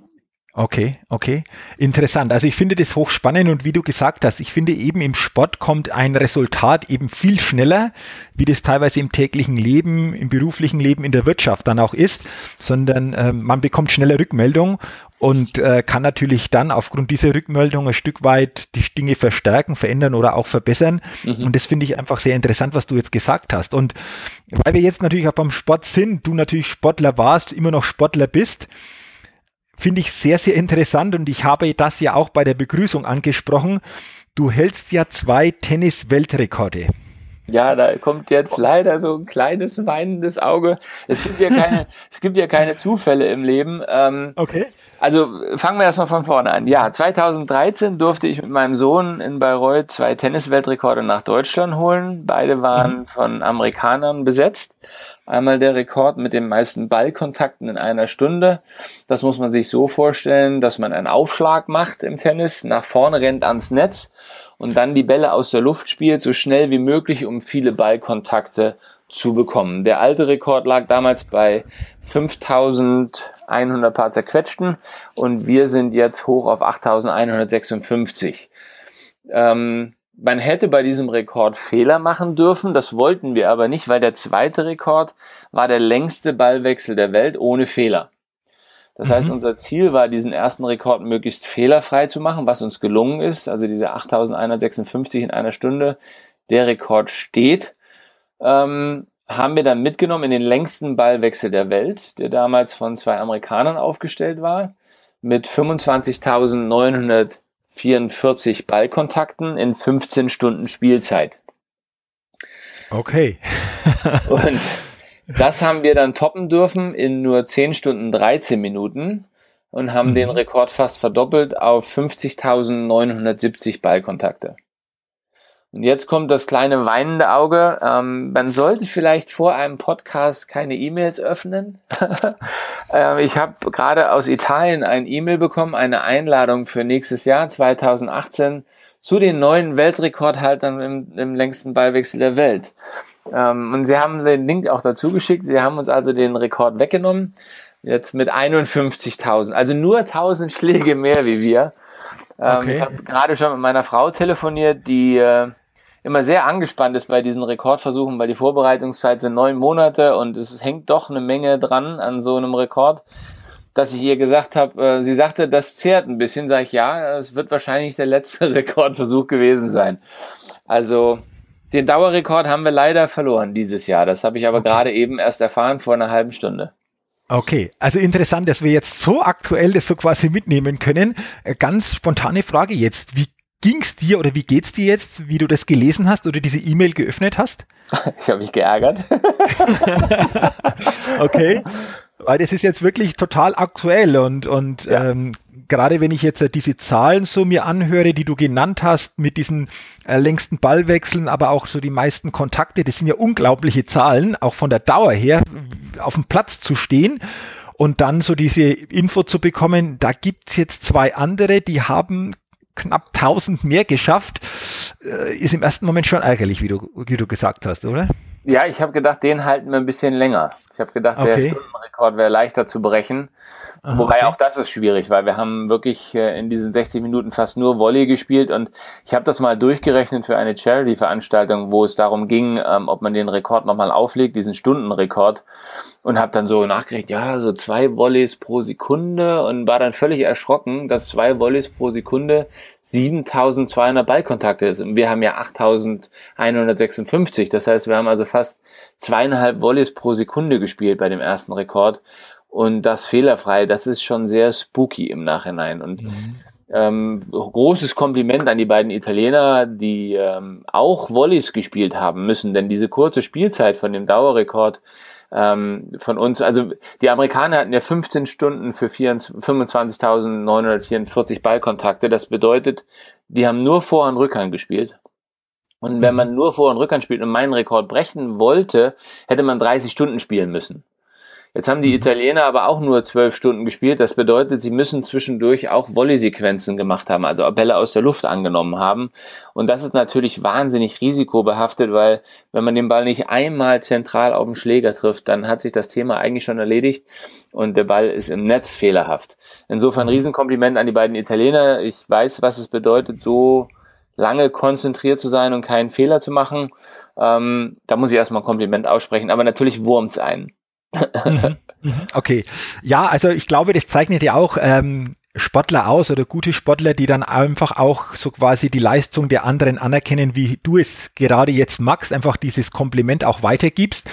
Okay, okay. Interessant. Also ich finde das hochspannend und wie du gesagt hast, ich finde eben im Sport kommt ein Resultat eben viel schneller, wie das teilweise im täglichen Leben, im beruflichen Leben, in der Wirtschaft dann auch ist, sondern äh, man bekommt schneller Rückmeldung und äh, kann natürlich dann aufgrund dieser Rückmeldung ein Stück weit die Dinge verstärken, verändern oder auch verbessern. Mhm. Und das finde ich einfach sehr interessant, was du jetzt gesagt hast. Und weil wir jetzt natürlich auch beim Sport sind, du natürlich Sportler warst, immer noch Sportler bist, finde ich sehr, sehr interessant und ich habe das ja auch bei der Begrüßung angesprochen. Du hältst ja zwei Tennis-Weltrekorde. Ja, da kommt jetzt leider so ein kleines weinendes Auge. Es gibt ja keine, es gibt ja keine Zufälle im Leben. Ähm, okay. Also fangen wir erstmal von vorne an. Ja, 2013 durfte ich mit meinem Sohn in Bayreuth zwei Tennisweltrekorde nach Deutschland holen. Beide waren mhm. von Amerikanern besetzt. Einmal der Rekord mit den meisten Ballkontakten in einer Stunde. Das muss man sich so vorstellen, dass man einen Aufschlag macht im Tennis, nach vorne rennt ans Netz und dann die Bälle aus der Luft spielt, so schnell wie möglich, um viele Ballkontakte zu bekommen. Der alte Rekord lag damals bei 5100 paar zerquetschten und wir sind jetzt hoch auf 8156. Ähm, man hätte bei diesem Rekord Fehler machen dürfen, das wollten wir aber nicht, weil der zweite Rekord war der längste Ballwechsel der Welt ohne Fehler. Das mhm. heißt, unser Ziel war, diesen ersten Rekord möglichst fehlerfrei zu machen, was uns gelungen ist. Also diese 8156 in einer Stunde, der Rekord steht ähm, haben wir dann mitgenommen in den längsten Ballwechsel der Welt, der damals von zwei Amerikanern aufgestellt war, mit 25.944 Ballkontakten in 15 Stunden Spielzeit. Okay. Und das haben wir dann toppen dürfen in nur 10 Stunden 13 Minuten und haben mhm. den Rekord fast verdoppelt auf 50.970 Ballkontakte. Und jetzt kommt das kleine weinende Auge. Ähm, man sollte vielleicht vor einem Podcast keine E-Mails öffnen. ähm, ich habe gerade aus Italien ein E-Mail bekommen, eine Einladung für nächstes Jahr 2018 zu den neuen Weltrekordhaltern im, im längsten Ballwechsel der Welt. Ähm, und sie haben den Link auch dazu geschickt. Sie haben uns also den Rekord weggenommen. Jetzt mit 51.000. Also nur 1000 Schläge mehr wie wir. Ähm, okay. Ich habe gerade schon mit meiner Frau telefoniert, die äh, immer sehr angespannt ist bei diesen Rekordversuchen, weil die Vorbereitungszeit sind neun Monate und es hängt doch eine Menge dran an so einem Rekord, dass ich ihr gesagt habe, äh, sie sagte, das zehrt ein bisschen, sage ich ja, es wird wahrscheinlich der letzte Rekordversuch gewesen sein. Also den Dauerrekord haben wir leider verloren dieses Jahr. Das habe ich aber okay. gerade eben erst erfahren vor einer halben Stunde. Okay, also interessant, dass wir jetzt so aktuell das so quasi mitnehmen können. Äh, ganz spontane Frage jetzt. Wie ging's dir oder wie geht's dir jetzt, wie du das gelesen hast oder diese E-Mail geöffnet hast? Ich habe mich geärgert. okay. Weil das ist jetzt wirklich total aktuell und, und ja. ähm, gerade wenn ich jetzt äh, diese Zahlen so mir anhöre, die du genannt hast, mit diesen äh, längsten Ballwechseln, aber auch so die meisten Kontakte, das sind ja unglaubliche Zahlen, auch von der Dauer her, auf dem Platz zu stehen und dann so diese Info zu bekommen, da gibt's jetzt zwei andere, die haben knapp 1000 mehr geschafft, äh, ist im ersten Moment schon ärgerlich, wie du, wie du gesagt hast, oder? Ja, ich habe gedacht, den halten wir ein bisschen länger. Ich habe gedacht, okay. der Stundenrekord wäre leichter zu brechen. Aha, Wobei okay. auch das ist schwierig, weil wir haben wirklich äh, in diesen 60 Minuten fast nur Volley gespielt und ich habe das mal durchgerechnet für eine Charity-Veranstaltung, wo es darum ging, ähm, ob man den Rekord nochmal auflegt, diesen Stundenrekord und habe dann so nachgerechnet, ja, so zwei Volleys pro Sekunde und war dann völlig erschrocken, dass zwei Volleys pro Sekunde 7200 Ballkontakte ist. Und wir haben ja 8156. Das heißt, wir haben also fast zweieinhalb Volleys pro Sekunde gespielt bei dem ersten Rekord und das fehlerfrei, das ist schon sehr spooky im Nachhinein. Und mhm. ähm, großes Kompliment an die beiden Italiener, die ähm, auch Volleys gespielt haben müssen, denn diese kurze Spielzeit von dem Dauerrekord ähm, von uns, also die Amerikaner hatten ja 15 Stunden für 25.944 Ballkontakte. Das bedeutet, die haben nur Vor- und Rückhand gespielt. Und wenn mhm. man nur Vor- und Rückhand spielt und meinen Rekord brechen wollte, hätte man 30 Stunden spielen müssen. Jetzt haben die mhm. Italiener aber auch nur zwölf Stunden gespielt. Das bedeutet, sie müssen zwischendurch auch Volley-Sequenzen gemacht haben, also Bälle aus der Luft angenommen haben. Und das ist natürlich wahnsinnig risikobehaftet, weil wenn man den Ball nicht einmal zentral auf den Schläger trifft, dann hat sich das Thema eigentlich schon erledigt und der Ball ist im Netz fehlerhaft. Insofern mhm. Riesenkompliment an die beiden Italiener. Ich weiß, was es bedeutet, so lange konzentriert zu sein und keinen Fehler zu machen. Ähm, da muss ich erstmal ein Kompliment aussprechen, aber natürlich wurmt's einen. Mhm. Mhm. Okay. Ja, also ich glaube, das zeichnet ja auch ähm, Sportler aus oder gute Sportler, die dann einfach auch so quasi die Leistung der anderen anerkennen, wie du es gerade jetzt magst, einfach dieses Kompliment auch weitergibst.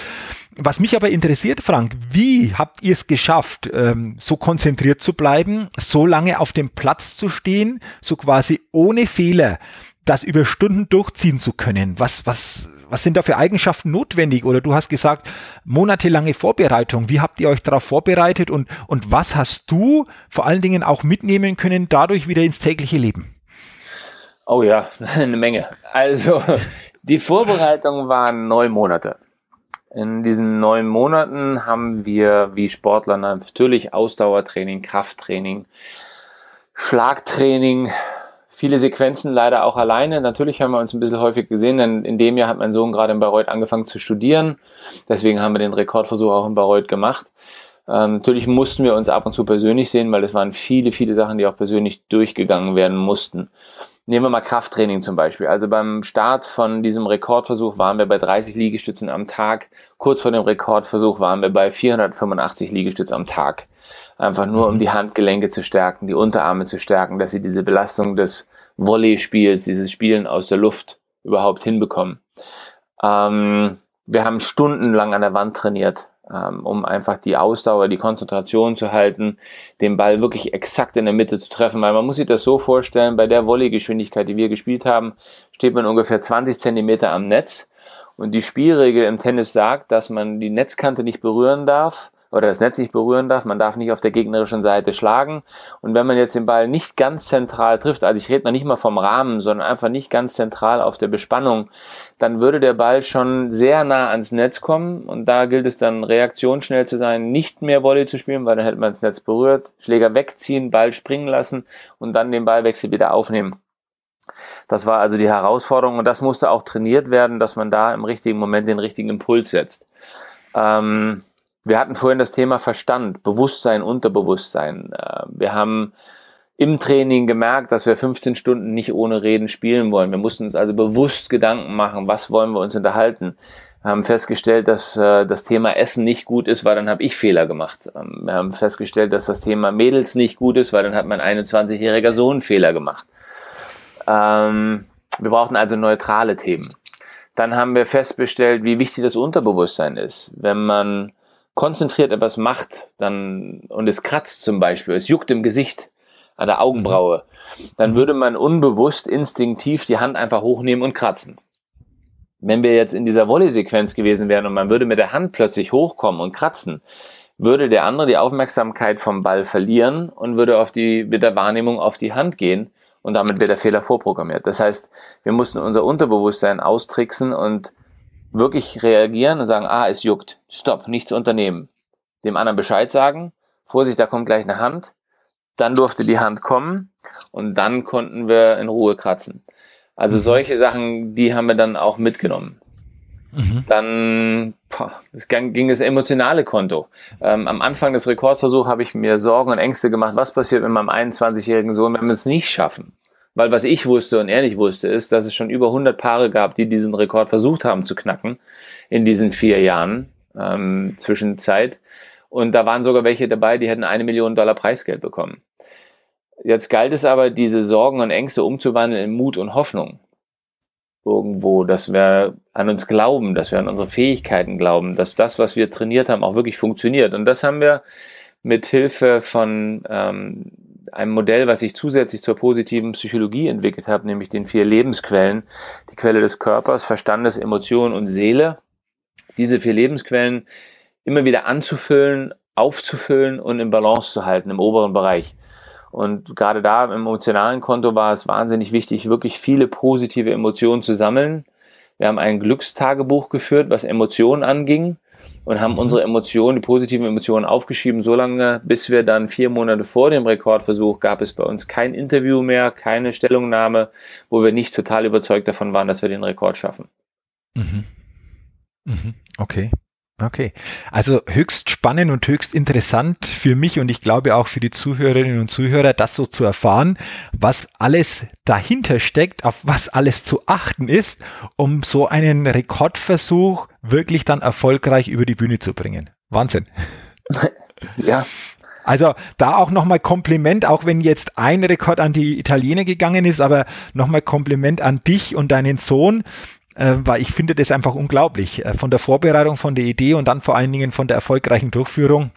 Was mich aber interessiert, Frank, wie habt ihr es geschafft, ähm, so konzentriert zu bleiben, so lange auf dem Platz zu stehen, so quasi ohne Fehler das über Stunden durchziehen zu können? Was, was, was sind da für Eigenschaften notwendig? Oder du hast gesagt, monatelange Vorbereitung. Wie habt ihr euch darauf vorbereitet und, und was hast du vor allen Dingen auch mitnehmen können, dadurch wieder ins tägliche Leben? Oh ja, eine Menge. Also, die Vorbereitung waren neun Monate. In diesen neun Monaten haben wir wie Sportler natürlich Ausdauertraining, Krafttraining, Schlagtraining, viele Sequenzen leider auch alleine. Natürlich haben wir uns ein bisschen häufig gesehen, denn in dem Jahr hat mein Sohn gerade in Bayreuth angefangen zu studieren. Deswegen haben wir den Rekordversuch auch in Bayreuth gemacht. Ähm, natürlich mussten wir uns ab und zu persönlich sehen, weil es waren viele, viele Sachen, die auch persönlich durchgegangen werden mussten. Nehmen wir mal Krafttraining zum Beispiel. Also beim Start von diesem Rekordversuch waren wir bei 30 Liegestützen am Tag. Kurz vor dem Rekordversuch waren wir bei 485 Liegestützen am Tag. Einfach nur, um mhm. die Handgelenke zu stärken, die Unterarme zu stärken, dass sie diese Belastung des Volley-Spiels, dieses Spielen aus der Luft überhaupt hinbekommen. Ähm, wir haben stundenlang an der Wand trainiert, ähm, um einfach die Ausdauer, die Konzentration zu halten, den Ball wirklich exakt in der Mitte zu treffen. Weil man muss sich das so vorstellen, bei der Volley-Geschwindigkeit, die wir gespielt haben, steht man ungefähr 20 Zentimeter am Netz. Und die Spielregel im Tennis sagt, dass man die Netzkante nicht berühren darf oder das Netz nicht berühren darf. Man darf nicht auf der gegnerischen Seite schlagen. Und wenn man jetzt den Ball nicht ganz zentral trifft, also ich rede noch nicht mal vom Rahmen, sondern einfach nicht ganz zentral auf der Bespannung, dann würde der Ball schon sehr nah ans Netz kommen. Und da gilt es dann reaktionsschnell zu sein, nicht mehr Volley zu spielen, weil dann hätte man das Netz berührt, Schläger wegziehen, Ball springen lassen und dann den Ballwechsel wieder aufnehmen. Das war also die Herausforderung und das musste auch trainiert werden, dass man da im richtigen Moment den richtigen Impuls setzt. Ähm, wir hatten vorhin das Thema Verstand, Bewusstsein, Unterbewusstsein. Äh, wir haben im Training gemerkt, dass wir 15 Stunden nicht ohne Reden spielen wollen. Wir mussten uns also bewusst Gedanken machen, was wollen wir uns unterhalten. Wir haben festgestellt, dass äh, das Thema Essen nicht gut ist, weil dann habe ich Fehler gemacht. Ähm, wir haben festgestellt, dass das Thema Mädels nicht gut ist, weil dann hat mein 21-jähriger Sohn Fehler gemacht. Ähm, wir brauchten also neutrale Themen. Dann haben wir festgestellt, wie wichtig das Unterbewusstsein ist. Wenn man konzentriert etwas macht, dann, und es kratzt zum Beispiel, es juckt im Gesicht, an der Augenbraue, dann mhm. würde man unbewusst, instinktiv die Hand einfach hochnehmen und kratzen. Wenn wir jetzt in dieser Volley-Sequenz gewesen wären und man würde mit der Hand plötzlich hochkommen und kratzen, würde der andere die Aufmerksamkeit vom Ball verlieren und würde auf die, mit der Wahrnehmung auf die Hand gehen und damit wäre der Fehler vorprogrammiert. Das heißt, wir mussten unser Unterbewusstsein austricksen und wirklich reagieren und sagen, ah, es juckt, stopp, nichts unternehmen. Dem anderen Bescheid sagen, Vorsicht, da kommt gleich eine Hand. Dann durfte die Hand kommen und dann konnten wir in Ruhe kratzen. Also mhm. solche Sachen, die haben wir dann auch mitgenommen. Mhm. Dann boah, es ging, ging das emotionale Konto. Ähm, am Anfang des Rekordversuchs habe ich mir Sorgen und Ängste gemacht, was passiert mit meinem 21-jährigen Sohn, wenn wir es nicht schaffen. Weil was ich wusste und er nicht wusste, ist, dass es schon über 100 Paare gab, die diesen Rekord versucht haben zu knacken in diesen vier Jahren ähm, Zwischenzeit. Und da waren sogar welche dabei, die hätten eine Million Dollar Preisgeld bekommen. Jetzt galt es aber, diese Sorgen und Ängste umzuwandeln in Mut und Hoffnung. Irgendwo, dass wir an uns glauben, dass wir an unsere Fähigkeiten glauben, dass das, was wir trainiert haben, auch wirklich funktioniert. Und das haben wir mit Hilfe von ähm, einem Modell, was ich zusätzlich zur positiven Psychologie entwickelt habe, nämlich den vier Lebensquellen, die Quelle des Körpers, Verstandes, Emotionen und Seele. Diese vier Lebensquellen immer wieder anzufüllen, aufzufüllen und in Balance zu halten im oberen Bereich. Und gerade da im emotionalen Konto war es wahnsinnig wichtig, wirklich viele positive Emotionen zu sammeln. Wir haben ein Glückstagebuch geführt, was Emotionen anging und haben mhm. unsere Emotionen, die positiven Emotionen aufgeschrieben, so lange, bis wir dann vier Monate vor dem Rekordversuch gab es bei uns kein Interview mehr, keine Stellungnahme, wo wir nicht total überzeugt davon waren, dass wir den Rekord schaffen. Mhm. Mhm. Okay. Okay, also höchst spannend und höchst interessant für mich und ich glaube auch für die Zuhörerinnen und Zuhörer, das so zu erfahren, was alles dahinter steckt, auf was alles zu achten ist, um so einen Rekordversuch wirklich dann erfolgreich über die Bühne zu bringen. Wahnsinn. Ja. Also da auch nochmal Kompliment, auch wenn jetzt ein Rekord an die Italiener gegangen ist, aber nochmal Kompliment an dich und deinen Sohn, äh, weil ich finde das einfach unglaublich. Äh, von der Vorbereitung, von der Idee und dann vor allen Dingen von der erfolgreichen Durchführung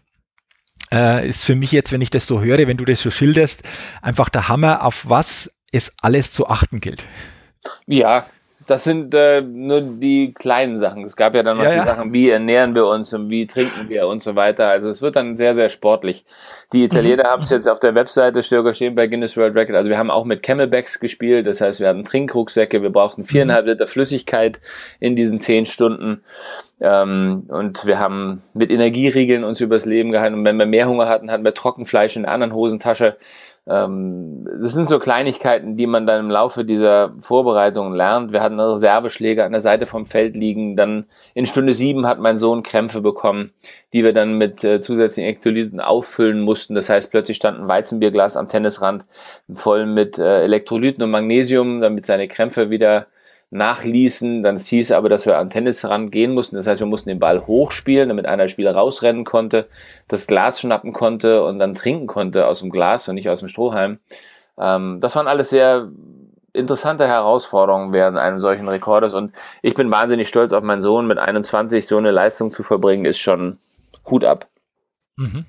äh, ist für mich jetzt, wenn ich das so höre, wenn du das so schilderst, einfach der Hammer, auf was es alles zu achten gilt. Ja, das sind äh, nur die kleinen Sachen. Es gab ja dann noch ja, die ja. Sachen, wie ernähren wir uns und wie trinken wir und so weiter. Also es wird dann sehr, sehr sportlich. Die Italiener mhm. haben es jetzt auf der Webseite sogar stehen bei Guinness World Record. Also wir haben auch mit Camelbacks gespielt. Das heißt, wir hatten Trinkrucksäcke. Wir brauchten viereinhalb mhm. Liter Flüssigkeit in diesen zehn Stunden. Ähm, und wir haben mit Energieriegeln uns übers Leben gehalten. Und wenn wir mehr Hunger hatten, hatten wir Trockenfleisch in der anderen Hosentasche. Ähm, das sind so Kleinigkeiten, die man dann im Laufe dieser Vorbereitungen lernt. Wir hatten Reserveschläge an der Seite vom Feld liegen. Dann in Stunde sieben hat mein Sohn Krämpfe bekommen, die wir dann mit äh, zusätzlichen Elektrolyten auffüllen mussten. Das heißt, plötzlich stand ein Weizenbierglas am Tennisrand voll mit äh, Elektrolyten und Magnesium, damit seine Krämpfe wieder nachließen. Dann hieß aber, dass wir an Tennis rangehen mussten. Das heißt, wir mussten den Ball hochspielen, damit einer Spieler rausrennen konnte, das Glas schnappen konnte und dann trinken konnte aus dem Glas und nicht aus dem Strohhalm. Ähm, das waren alles sehr interessante Herausforderungen während einem solchen Rekordes und ich bin wahnsinnig stolz auf meinen Sohn. Mit 21 so eine Leistung zu verbringen, ist schon Hut ab. Mhm.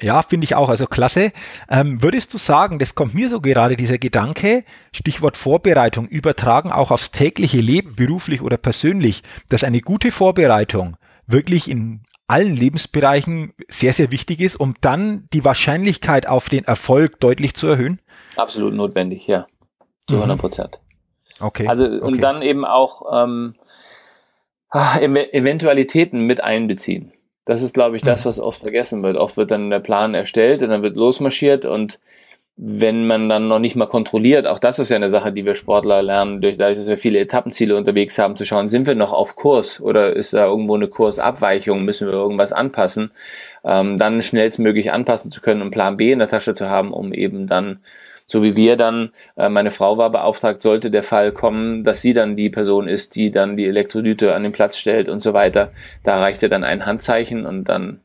Ja, finde ich auch. Also klasse. Ähm, würdest du sagen, das kommt mir so gerade dieser Gedanke, Stichwort Vorbereitung, übertragen auch aufs tägliche Leben, beruflich oder persönlich, dass eine gute Vorbereitung wirklich in allen Lebensbereichen sehr, sehr wichtig ist, um dann die Wahrscheinlichkeit auf den Erfolg deutlich zu erhöhen? Absolut notwendig, ja. Zu 100 mhm. Prozent. Okay. Also, und okay. dann eben auch ähm, ah, Eventualitäten mit einbeziehen. Das ist, glaube ich, das, mhm. was oft vergessen wird. Oft wird dann der Plan erstellt und dann wird losmarschiert und wenn man dann noch nicht mal kontrolliert, auch das ist ja eine Sache, die wir Sportler lernen, durch, dadurch, dass wir viele Etappenziele unterwegs haben, zu schauen, sind wir noch auf Kurs oder ist da irgendwo eine Kursabweichung, müssen wir irgendwas anpassen, ähm, dann schnellstmöglich anpassen zu können und Plan B in der Tasche zu haben, um eben dann so wie wir dann, äh, meine Frau war beauftragt, sollte der Fall kommen, dass sie dann die Person ist, die dann die Elektrolyte an den Platz stellt und so weiter. Da reichte dann ein Handzeichen und dann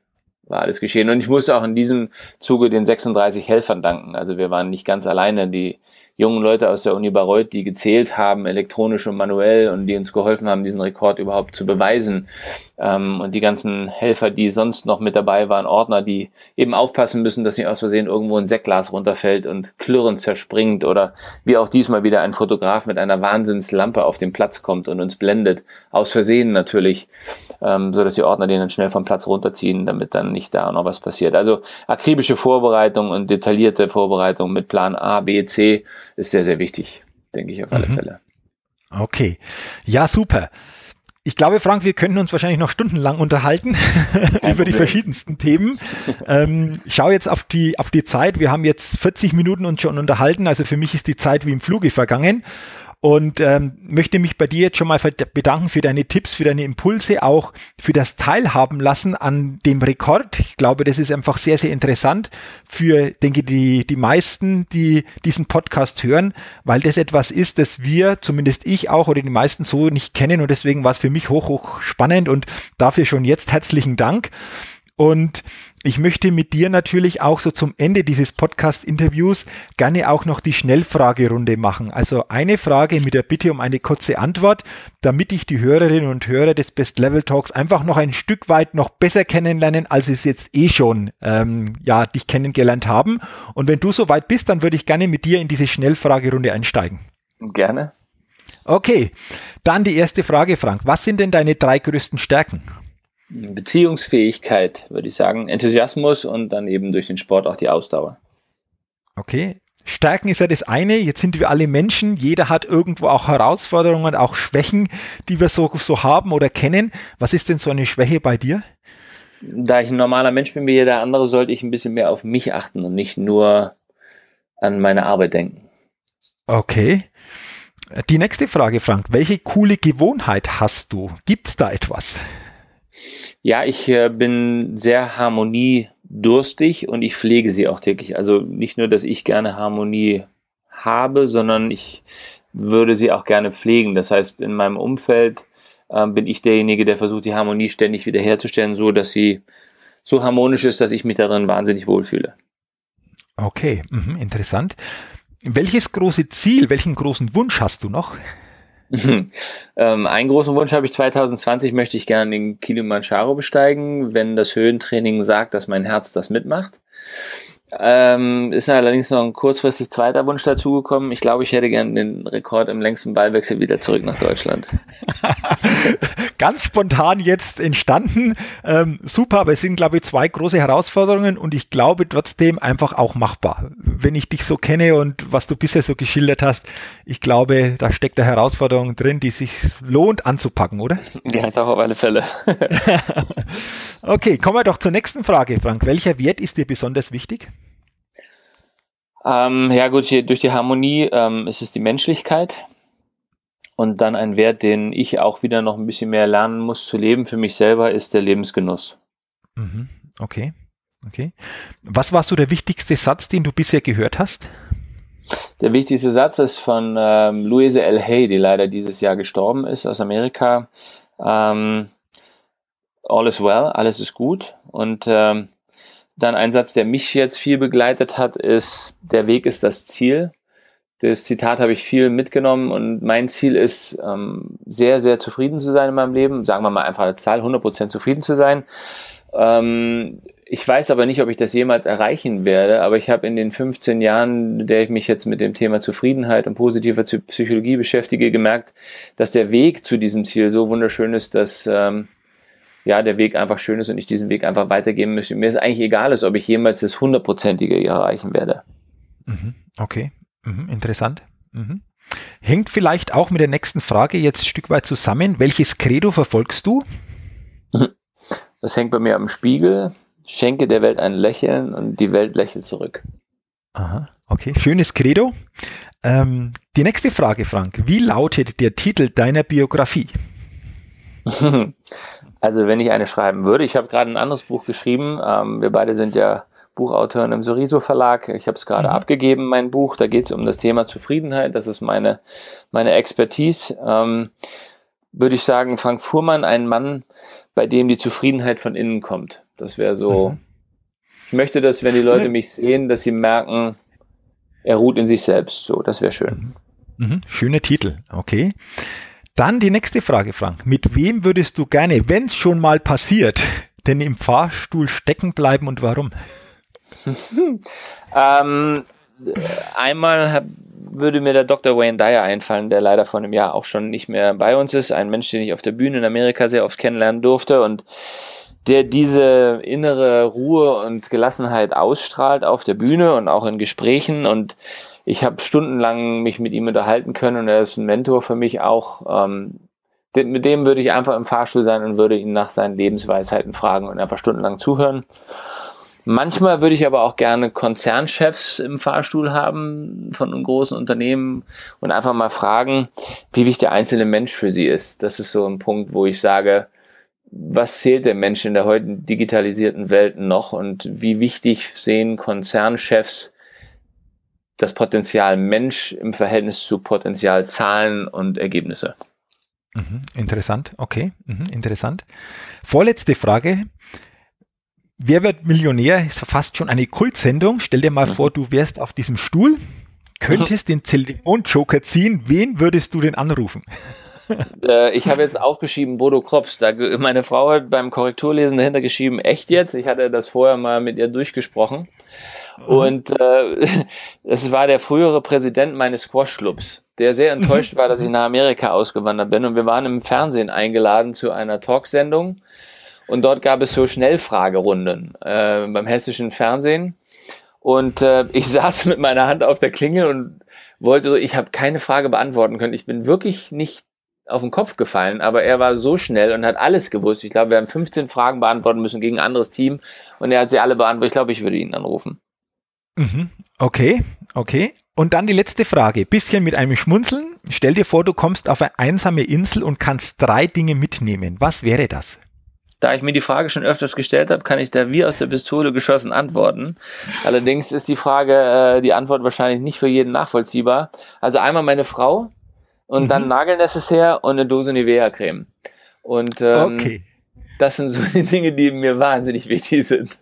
war alles geschehen. Und ich musste auch in diesem Zuge den 36 Helfern danken. Also wir waren nicht ganz alleine. Die jungen Leute aus der Uni Bayreuth, die gezählt haben, elektronisch und manuell und die uns geholfen haben, diesen Rekord überhaupt zu beweisen. Ähm, und die ganzen Helfer, die sonst noch mit dabei waren, Ordner, die eben aufpassen müssen, dass nicht aus Versehen irgendwo ein Sektglas runterfällt und klirrend zerspringt oder wie auch diesmal wieder ein Fotograf mit einer Wahnsinnslampe auf den Platz kommt und uns blendet. Aus Versehen natürlich, ähm, so dass die Ordner den dann schnell vom Platz runterziehen, damit dann nicht da noch was passiert. Also akribische Vorbereitung und detaillierte Vorbereitung mit Plan A, B, C ist sehr, sehr wichtig, denke ich auf alle mhm. Fälle. Okay. Ja, super. Ich glaube, Frank, wir könnten uns wahrscheinlich noch stundenlang unterhalten über die verschiedensten Themen. Ähm, schau jetzt auf die, auf die Zeit. Wir haben jetzt 40 Minuten uns schon unterhalten. Also für mich ist die Zeit wie im Fluge vergangen und ähm, möchte mich bei dir jetzt schon mal bedanken für deine Tipps, für deine Impulse, auch für das Teilhaben lassen an dem Rekord. Ich glaube, das ist einfach sehr, sehr interessant für, denke die, die meisten, die diesen Podcast hören, weil das etwas ist, das wir, zumindest ich auch oder die meisten so nicht kennen und deswegen war es für mich hoch, hoch spannend und dafür schon jetzt herzlichen Dank. Und ich möchte mit dir natürlich auch so zum Ende dieses Podcast-Interviews gerne auch noch die Schnellfragerunde machen. Also eine Frage mit der Bitte um eine kurze Antwort, damit ich die Hörerinnen und Hörer des Best Level Talks einfach noch ein Stück weit noch besser kennenlernen, als sie es jetzt eh schon ähm, ja dich kennengelernt haben. Und wenn du soweit bist, dann würde ich gerne mit dir in diese Schnellfragerunde einsteigen. Gerne. Okay, dann die erste Frage, Frank. Was sind denn deine drei größten Stärken? Beziehungsfähigkeit, würde ich sagen, Enthusiasmus und dann eben durch den Sport auch die Ausdauer. Okay. Stärken ist ja das eine. Jetzt sind wir alle Menschen. Jeder hat irgendwo auch Herausforderungen, auch Schwächen, die wir so, so haben oder kennen. Was ist denn so eine Schwäche bei dir? Da ich ein normaler Mensch bin wie jeder andere, sollte ich ein bisschen mehr auf mich achten und nicht nur an meine Arbeit denken. Okay. Die nächste Frage, Frank. Welche coole Gewohnheit hast du? Gibt es da etwas? Ja, ich äh, bin sehr harmoniedurstig und ich pflege sie auch täglich. Also nicht nur, dass ich gerne Harmonie habe, sondern ich würde sie auch gerne pflegen. Das heißt, in meinem Umfeld äh, bin ich derjenige, der versucht, die Harmonie ständig wiederherzustellen, so dass sie so harmonisch ist, dass ich mich darin wahnsinnig wohlfühle. Okay, mhm, interessant. Welches große Ziel, welchen großen Wunsch hast du noch? ähm, einen großen Wunsch habe ich 2020, möchte ich gerne den Kilimanjaro besteigen, wenn das Höhentraining sagt, dass mein Herz das mitmacht. Ähm, ist allerdings noch ein kurzfristig zweiter Wunsch dazugekommen. Ich glaube, ich hätte gern den Rekord im längsten Ballwechsel wieder zurück nach Deutschland. Ganz spontan jetzt entstanden. Ähm, super, aber es sind, glaube ich, zwei große Herausforderungen und ich glaube trotzdem einfach auch machbar. Wenn ich dich so kenne und was du bisher so geschildert hast, ich glaube, da steckt eine Herausforderung drin, die sich lohnt anzupacken, oder? Ja, doch auf alle Fälle. okay, kommen wir doch zur nächsten Frage, Frank. Welcher Wert ist dir besonders wichtig? Ähm, ja gut, hier, durch die Harmonie ähm, ist es die Menschlichkeit und dann ein Wert, den ich auch wieder noch ein bisschen mehr lernen muss zu leben für mich selber, ist der Lebensgenuss. Mhm. Okay, okay. Was war so der wichtigste Satz, den du bisher gehört hast? Der wichtigste Satz ist von ähm, Louise L. Hay, die leider dieses Jahr gestorben ist aus Amerika. Ähm, All is well, alles ist gut. Und ähm, dann ein Satz, der mich jetzt viel begleitet hat, ist, der Weg ist das Ziel. Das Zitat habe ich viel mitgenommen und mein Ziel ist, ähm, sehr, sehr zufrieden zu sein in meinem Leben. Sagen wir mal einfach eine Zahl, 100% zufrieden zu sein. Ähm, ich weiß aber nicht, ob ich das jemals erreichen werde, aber ich habe in den 15 Jahren, in der ich mich jetzt mit dem Thema Zufriedenheit und positiver Psychologie beschäftige, gemerkt, dass der Weg zu diesem Ziel so wunderschön ist, dass ähm, ja, der Weg einfach schön ist und ich diesen Weg einfach weitergeben möchte. Mir ist eigentlich egal ist, ob ich jemals das hundertprozentige erreichen werde. Mhm. Okay, mhm. interessant. Mhm. Hängt vielleicht auch mit der nächsten Frage jetzt ein Stück weit zusammen. Welches Credo verfolgst du? Das hängt bei mir am Spiegel. Schenke der Welt ein Lächeln und die Welt lächelt zurück. Aha, okay, schönes Credo. Ähm, die nächste Frage, Frank. Wie lautet der Titel deiner Biografie? Also wenn ich eine schreiben würde, ich habe gerade ein anderes Buch geschrieben. Ähm, wir beide sind ja Buchautoren im Soriso Verlag. Ich habe es gerade mhm. abgegeben, mein Buch. Da geht es um das Thema Zufriedenheit. Das ist meine, meine Expertise. Ähm, würde ich sagen, Frank Fuhrmann, ein Mann, bei dem die Zufriedenheit von innen kommt. Das wäre so. Mhm. Ich möchte, dass wenn die Leute mich sehen, dass sie merken, er ruht in sich selbst. So, das wäre schön. Mhm. mhm. Schöner Titel. Okay. Dann die nächste Frage, Frank. Mit wem würdest du gerne, wenn es schon mal passiert, denn im Fahrstuhl stecken bleiben und warum? ähm, einmal hab, würde mir der Dr. Wayne Dyer einfallen, der leider vor einem Jahr auch schon nicht mehr bei uns ist. Ein Mensch, den ich auf der Bühne in Amerika sehr oft kennenlernen durfte und der diese innere Ruhe und Gelassenheit ausstrahlt auf der Bühne und auch in Gesprächen und ich habe stundenlang mich mit ihm unterhalten können und er ist ein Mentor für mich auch. Ähm, mit dem würde ich einfach im Fahrstuhl sein und würde ihn nach seinen Lebensweisheiten fragen und einfach stundenlang zuhören. Manchmal würde ich aber auch gerne Konzernchefs im Fahrstuhl haben von einem großen Unternehmen und einfach mal fragen, wie wichtig der einzelne Mensch für sie ist. Das ist so ein Punkt, wo ich sage, was zählt der Mensch in der heutigen digitalisierten Welt noch und wie wichtig sehen Konzernchefs das Potenzial Mensch im Verhältnis zu Potenzial Zahlen und Ergebnisse. Mhm, interessant, okay, mhm, interessant. Vorletzte Frage. Wer wird Millionär? Ist fast schon eine Kultsendung. Stell dir mal mhm. vor, du wärst auf diesem Stuhl, könntest den Telefonjoker ziehen. Wen würdest du denn anrufen? Äh, ich habe jetzt aufgeschrieben Bodo Krops. Da, meine Frau hat beim Korrekturlesen dahinter geschrieben, echt jetzt? Ich hatte das vorher mal mit ihr durchgesprochen. Und äh, es war der frühere Präsident meines Squash-Clubs, der sehr enttäuscht war, dass ich nach Amerika ausgewandert bin. Und wir waren im Fernsehen eingeladen zu einer Talksendung. Und dort gab es so Schnellfragerunden äh, beim hessischen Fernsehen. Und äh, ich saß mit meiner Hand auf der Klingel und wollte, ich habe keine Frage beantworten können. Ich bin wirklich nicht auf den Kopf gefallen, aber er war so schnell und hat alles gewusst. Ich glaube, wir haben 15 Fragen beantworten müssen gegen ein anderes Team und er hat sie alle beantwortet. Ich glaube, ich würde ihn anrufen. Mhm. Okay, okay. Und dann die letzte Frage. Bisschen mit einem Schmunzeln. Stell dir vor, du kommst auf eine einsame Insel und kannst drei Dinge mitnehmen. Was wäre das? Da ich mir die Frage schon öfters gestellt habe, kann ich da wie aus der Pistole geschossen antworten. Allerdings ist die Frage, äh, die Antwort wahrscheinlich nicht für jeden nachvollziehbar. Also einmal meine Frau und mhm. dann Nagelnecessaire und eine Dose Nivea-Creme. Und ähm, okay. das sind so die Dinge, die mir wahnsinnig wichtig sind.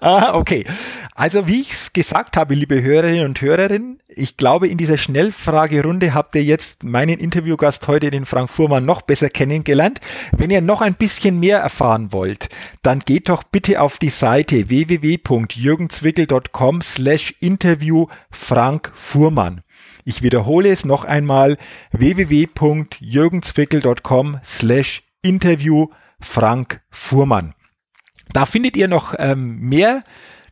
Ah, okay. Also wie ich es gesagt habe, liebe Hörerinnen und Hörerinnen, ich glaube, in dieser Schnellfragerunde habt ihr jetzt meinen Interviewgast heute, den Frank Fuhrmann, noch besser kennengelernt. Wenn ihr noch ein bisschen mehr erfahren wollt, dann geht doch bitte auf die Seite www.jürgenzwickel.com slash interview Frank Fuhrmann. Ich wiederhole es noch einmal www.jürgenzwickel.com slash interview Frank Fuhrmann. Da findet ihr noch ähm, mehr,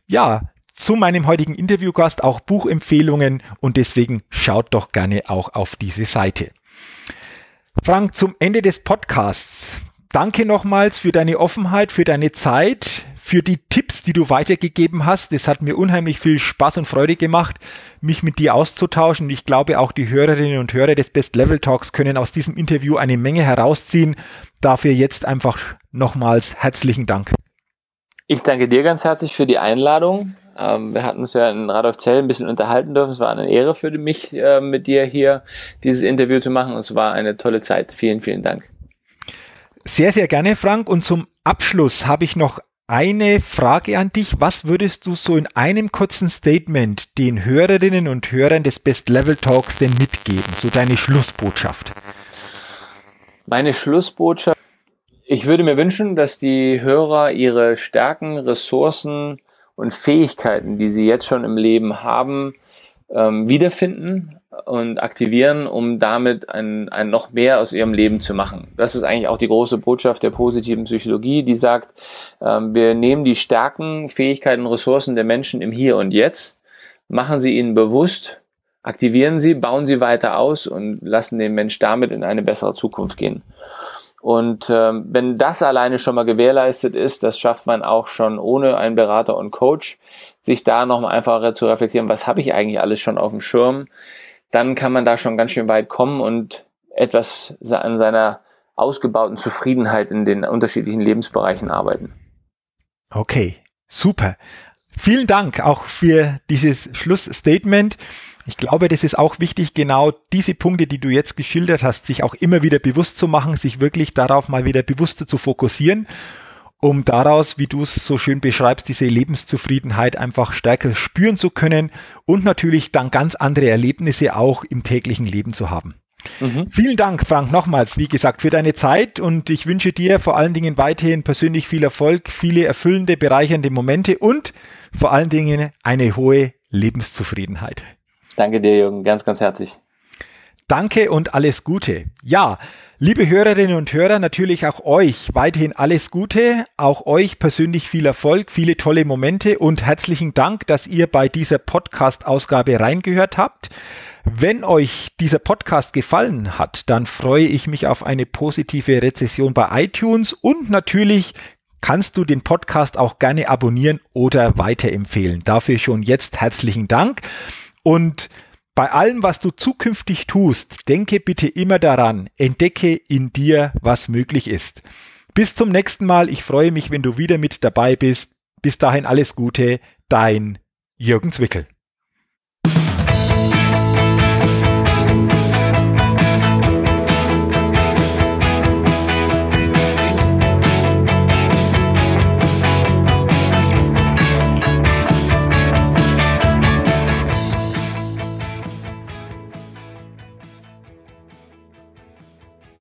ja, zu meinem heutigen Interviewgast auch Buchempfehlungen und deswegen schaut doch gerne auch auf diese Seite. Frank, zum Ende des Podcasts. Danke nochmals für deine Offenheit, für deine Zeit, für die Tipps, die du weitergegeben hast. Es hat mir unheimlich viel Spaß und Freude gemacht, mich mit dir auszutauschen. Ich glaube, auch die Hörerinnen und Hörer des Best Level Talks können aus diesem Interview eine Menge herausziehen. Dafür jetzt einfach nochmals herzlichen Dank. Ich danke dir ganz herzlich für die Einladung. Ähm, wir hatten uns ja in Radolf Zell ein bisschen unterhalten dürfen. Es war eine Ehre für mich, äh, mit dir hier dieses Interview zu machen. Es war eine tolle Zeit. Vielen, vielen Dank. Sehr, sehr gerne, Frank. Und zum Abschluss habe ich noch eine Frage an dich. Was würdest du so in einem kurzen Statement den Hörerinnen und Hörern des Best Level Talks denn mitgeben? So deine Schlussbotschaft. Meine Schlussbotschaft. Ich würde mir wünschen, dass die Hörer ihre Stärken, Ressourcen und Fähigkeiten, die sie jetzt schon im Leben haben, ähm, wiederfinden und aktivieren, um damit ein, ein noch mehr aus ihrem Leben zu machen. Das ist eigentlich auch die große Botschaft der positiven Psychologie, die sagt, ähm, wir nehmen die Stärken, Fähigkeiten, Ressourcen der Menschen im Hier und Jetzt, machen sie ihnen bewusst, aktivieren sie, bauen sie weiter aus und lassen den Mensch damit in eine bessere Zukunft gehen. Und ähm, wenn das alleine schon mal gewährleistet ist, das schafft man auch schon ohne einen Berater und Coach, sich da nochmal einfacher zu reflektieren, was habe ich eigentlich alles schon auf dem Schirm, dann kann man da schon ganz schön weit kommen und etwas an seiner ausgebauten Zufriedenheit in den unterschiedlichen Lebensbereichen arbeiten. Okay, super. Vielen Dank auch für dieses Schlussstatement. Ich glaube, das ist auch wichtig, genau diese Punkte, die du jetzt geschildert hast, sich auch immer wieder bewusst zu machen, sich wirklich darauf mal wieder bewusster zu fokussieren, um daraus, wie du es so schön beschreibst, diese Lebenszufriedenheit einfach stärker spüren zu können und natürlich dann ganz andere Erlebnisse auch im täglichen Leben zu haben. Mhm. Vielen Dank, Frank, nochmals, wie gesagt, für deine Zeit und ich wünsche dir vor allen Dingen weiterhin persönlich viel Erfolg, viele erfüllende, bereichernde Momente und vor allen Dingen eine hohe Lebenszufriedenheit. Danke dir, Jürgen, ganz, ganz herzlich. Danke und alles Gute. Ja, liebe Hörerinnen und Hörer, natürlich auch euch weiterhin alles Gute, auch euch persönlich viel Erfolg, viele tolle Momente und herzlichen Dank, dass ihr bei dieser Podcast-Ausgabe reingehört habt. Wenn euch dieser Podcast gefallen hat, dann freue ich mich auf eine positive Rezession bei iTunes und natürlich kannst du den Podcast auch gerne abonnieren oder weiterempfehlen. Dafür schon jetzt herzlichen Dank. Und bei allem, was du zukünftig tust, denke bitte immer daran, entdecke in dir, was möglich ist. Bis zum nächsten Mal. Ich freue mich, wenn du wieder mit dabei bist. Bis dahin alles Gute. Dein Jürgen Zwickel.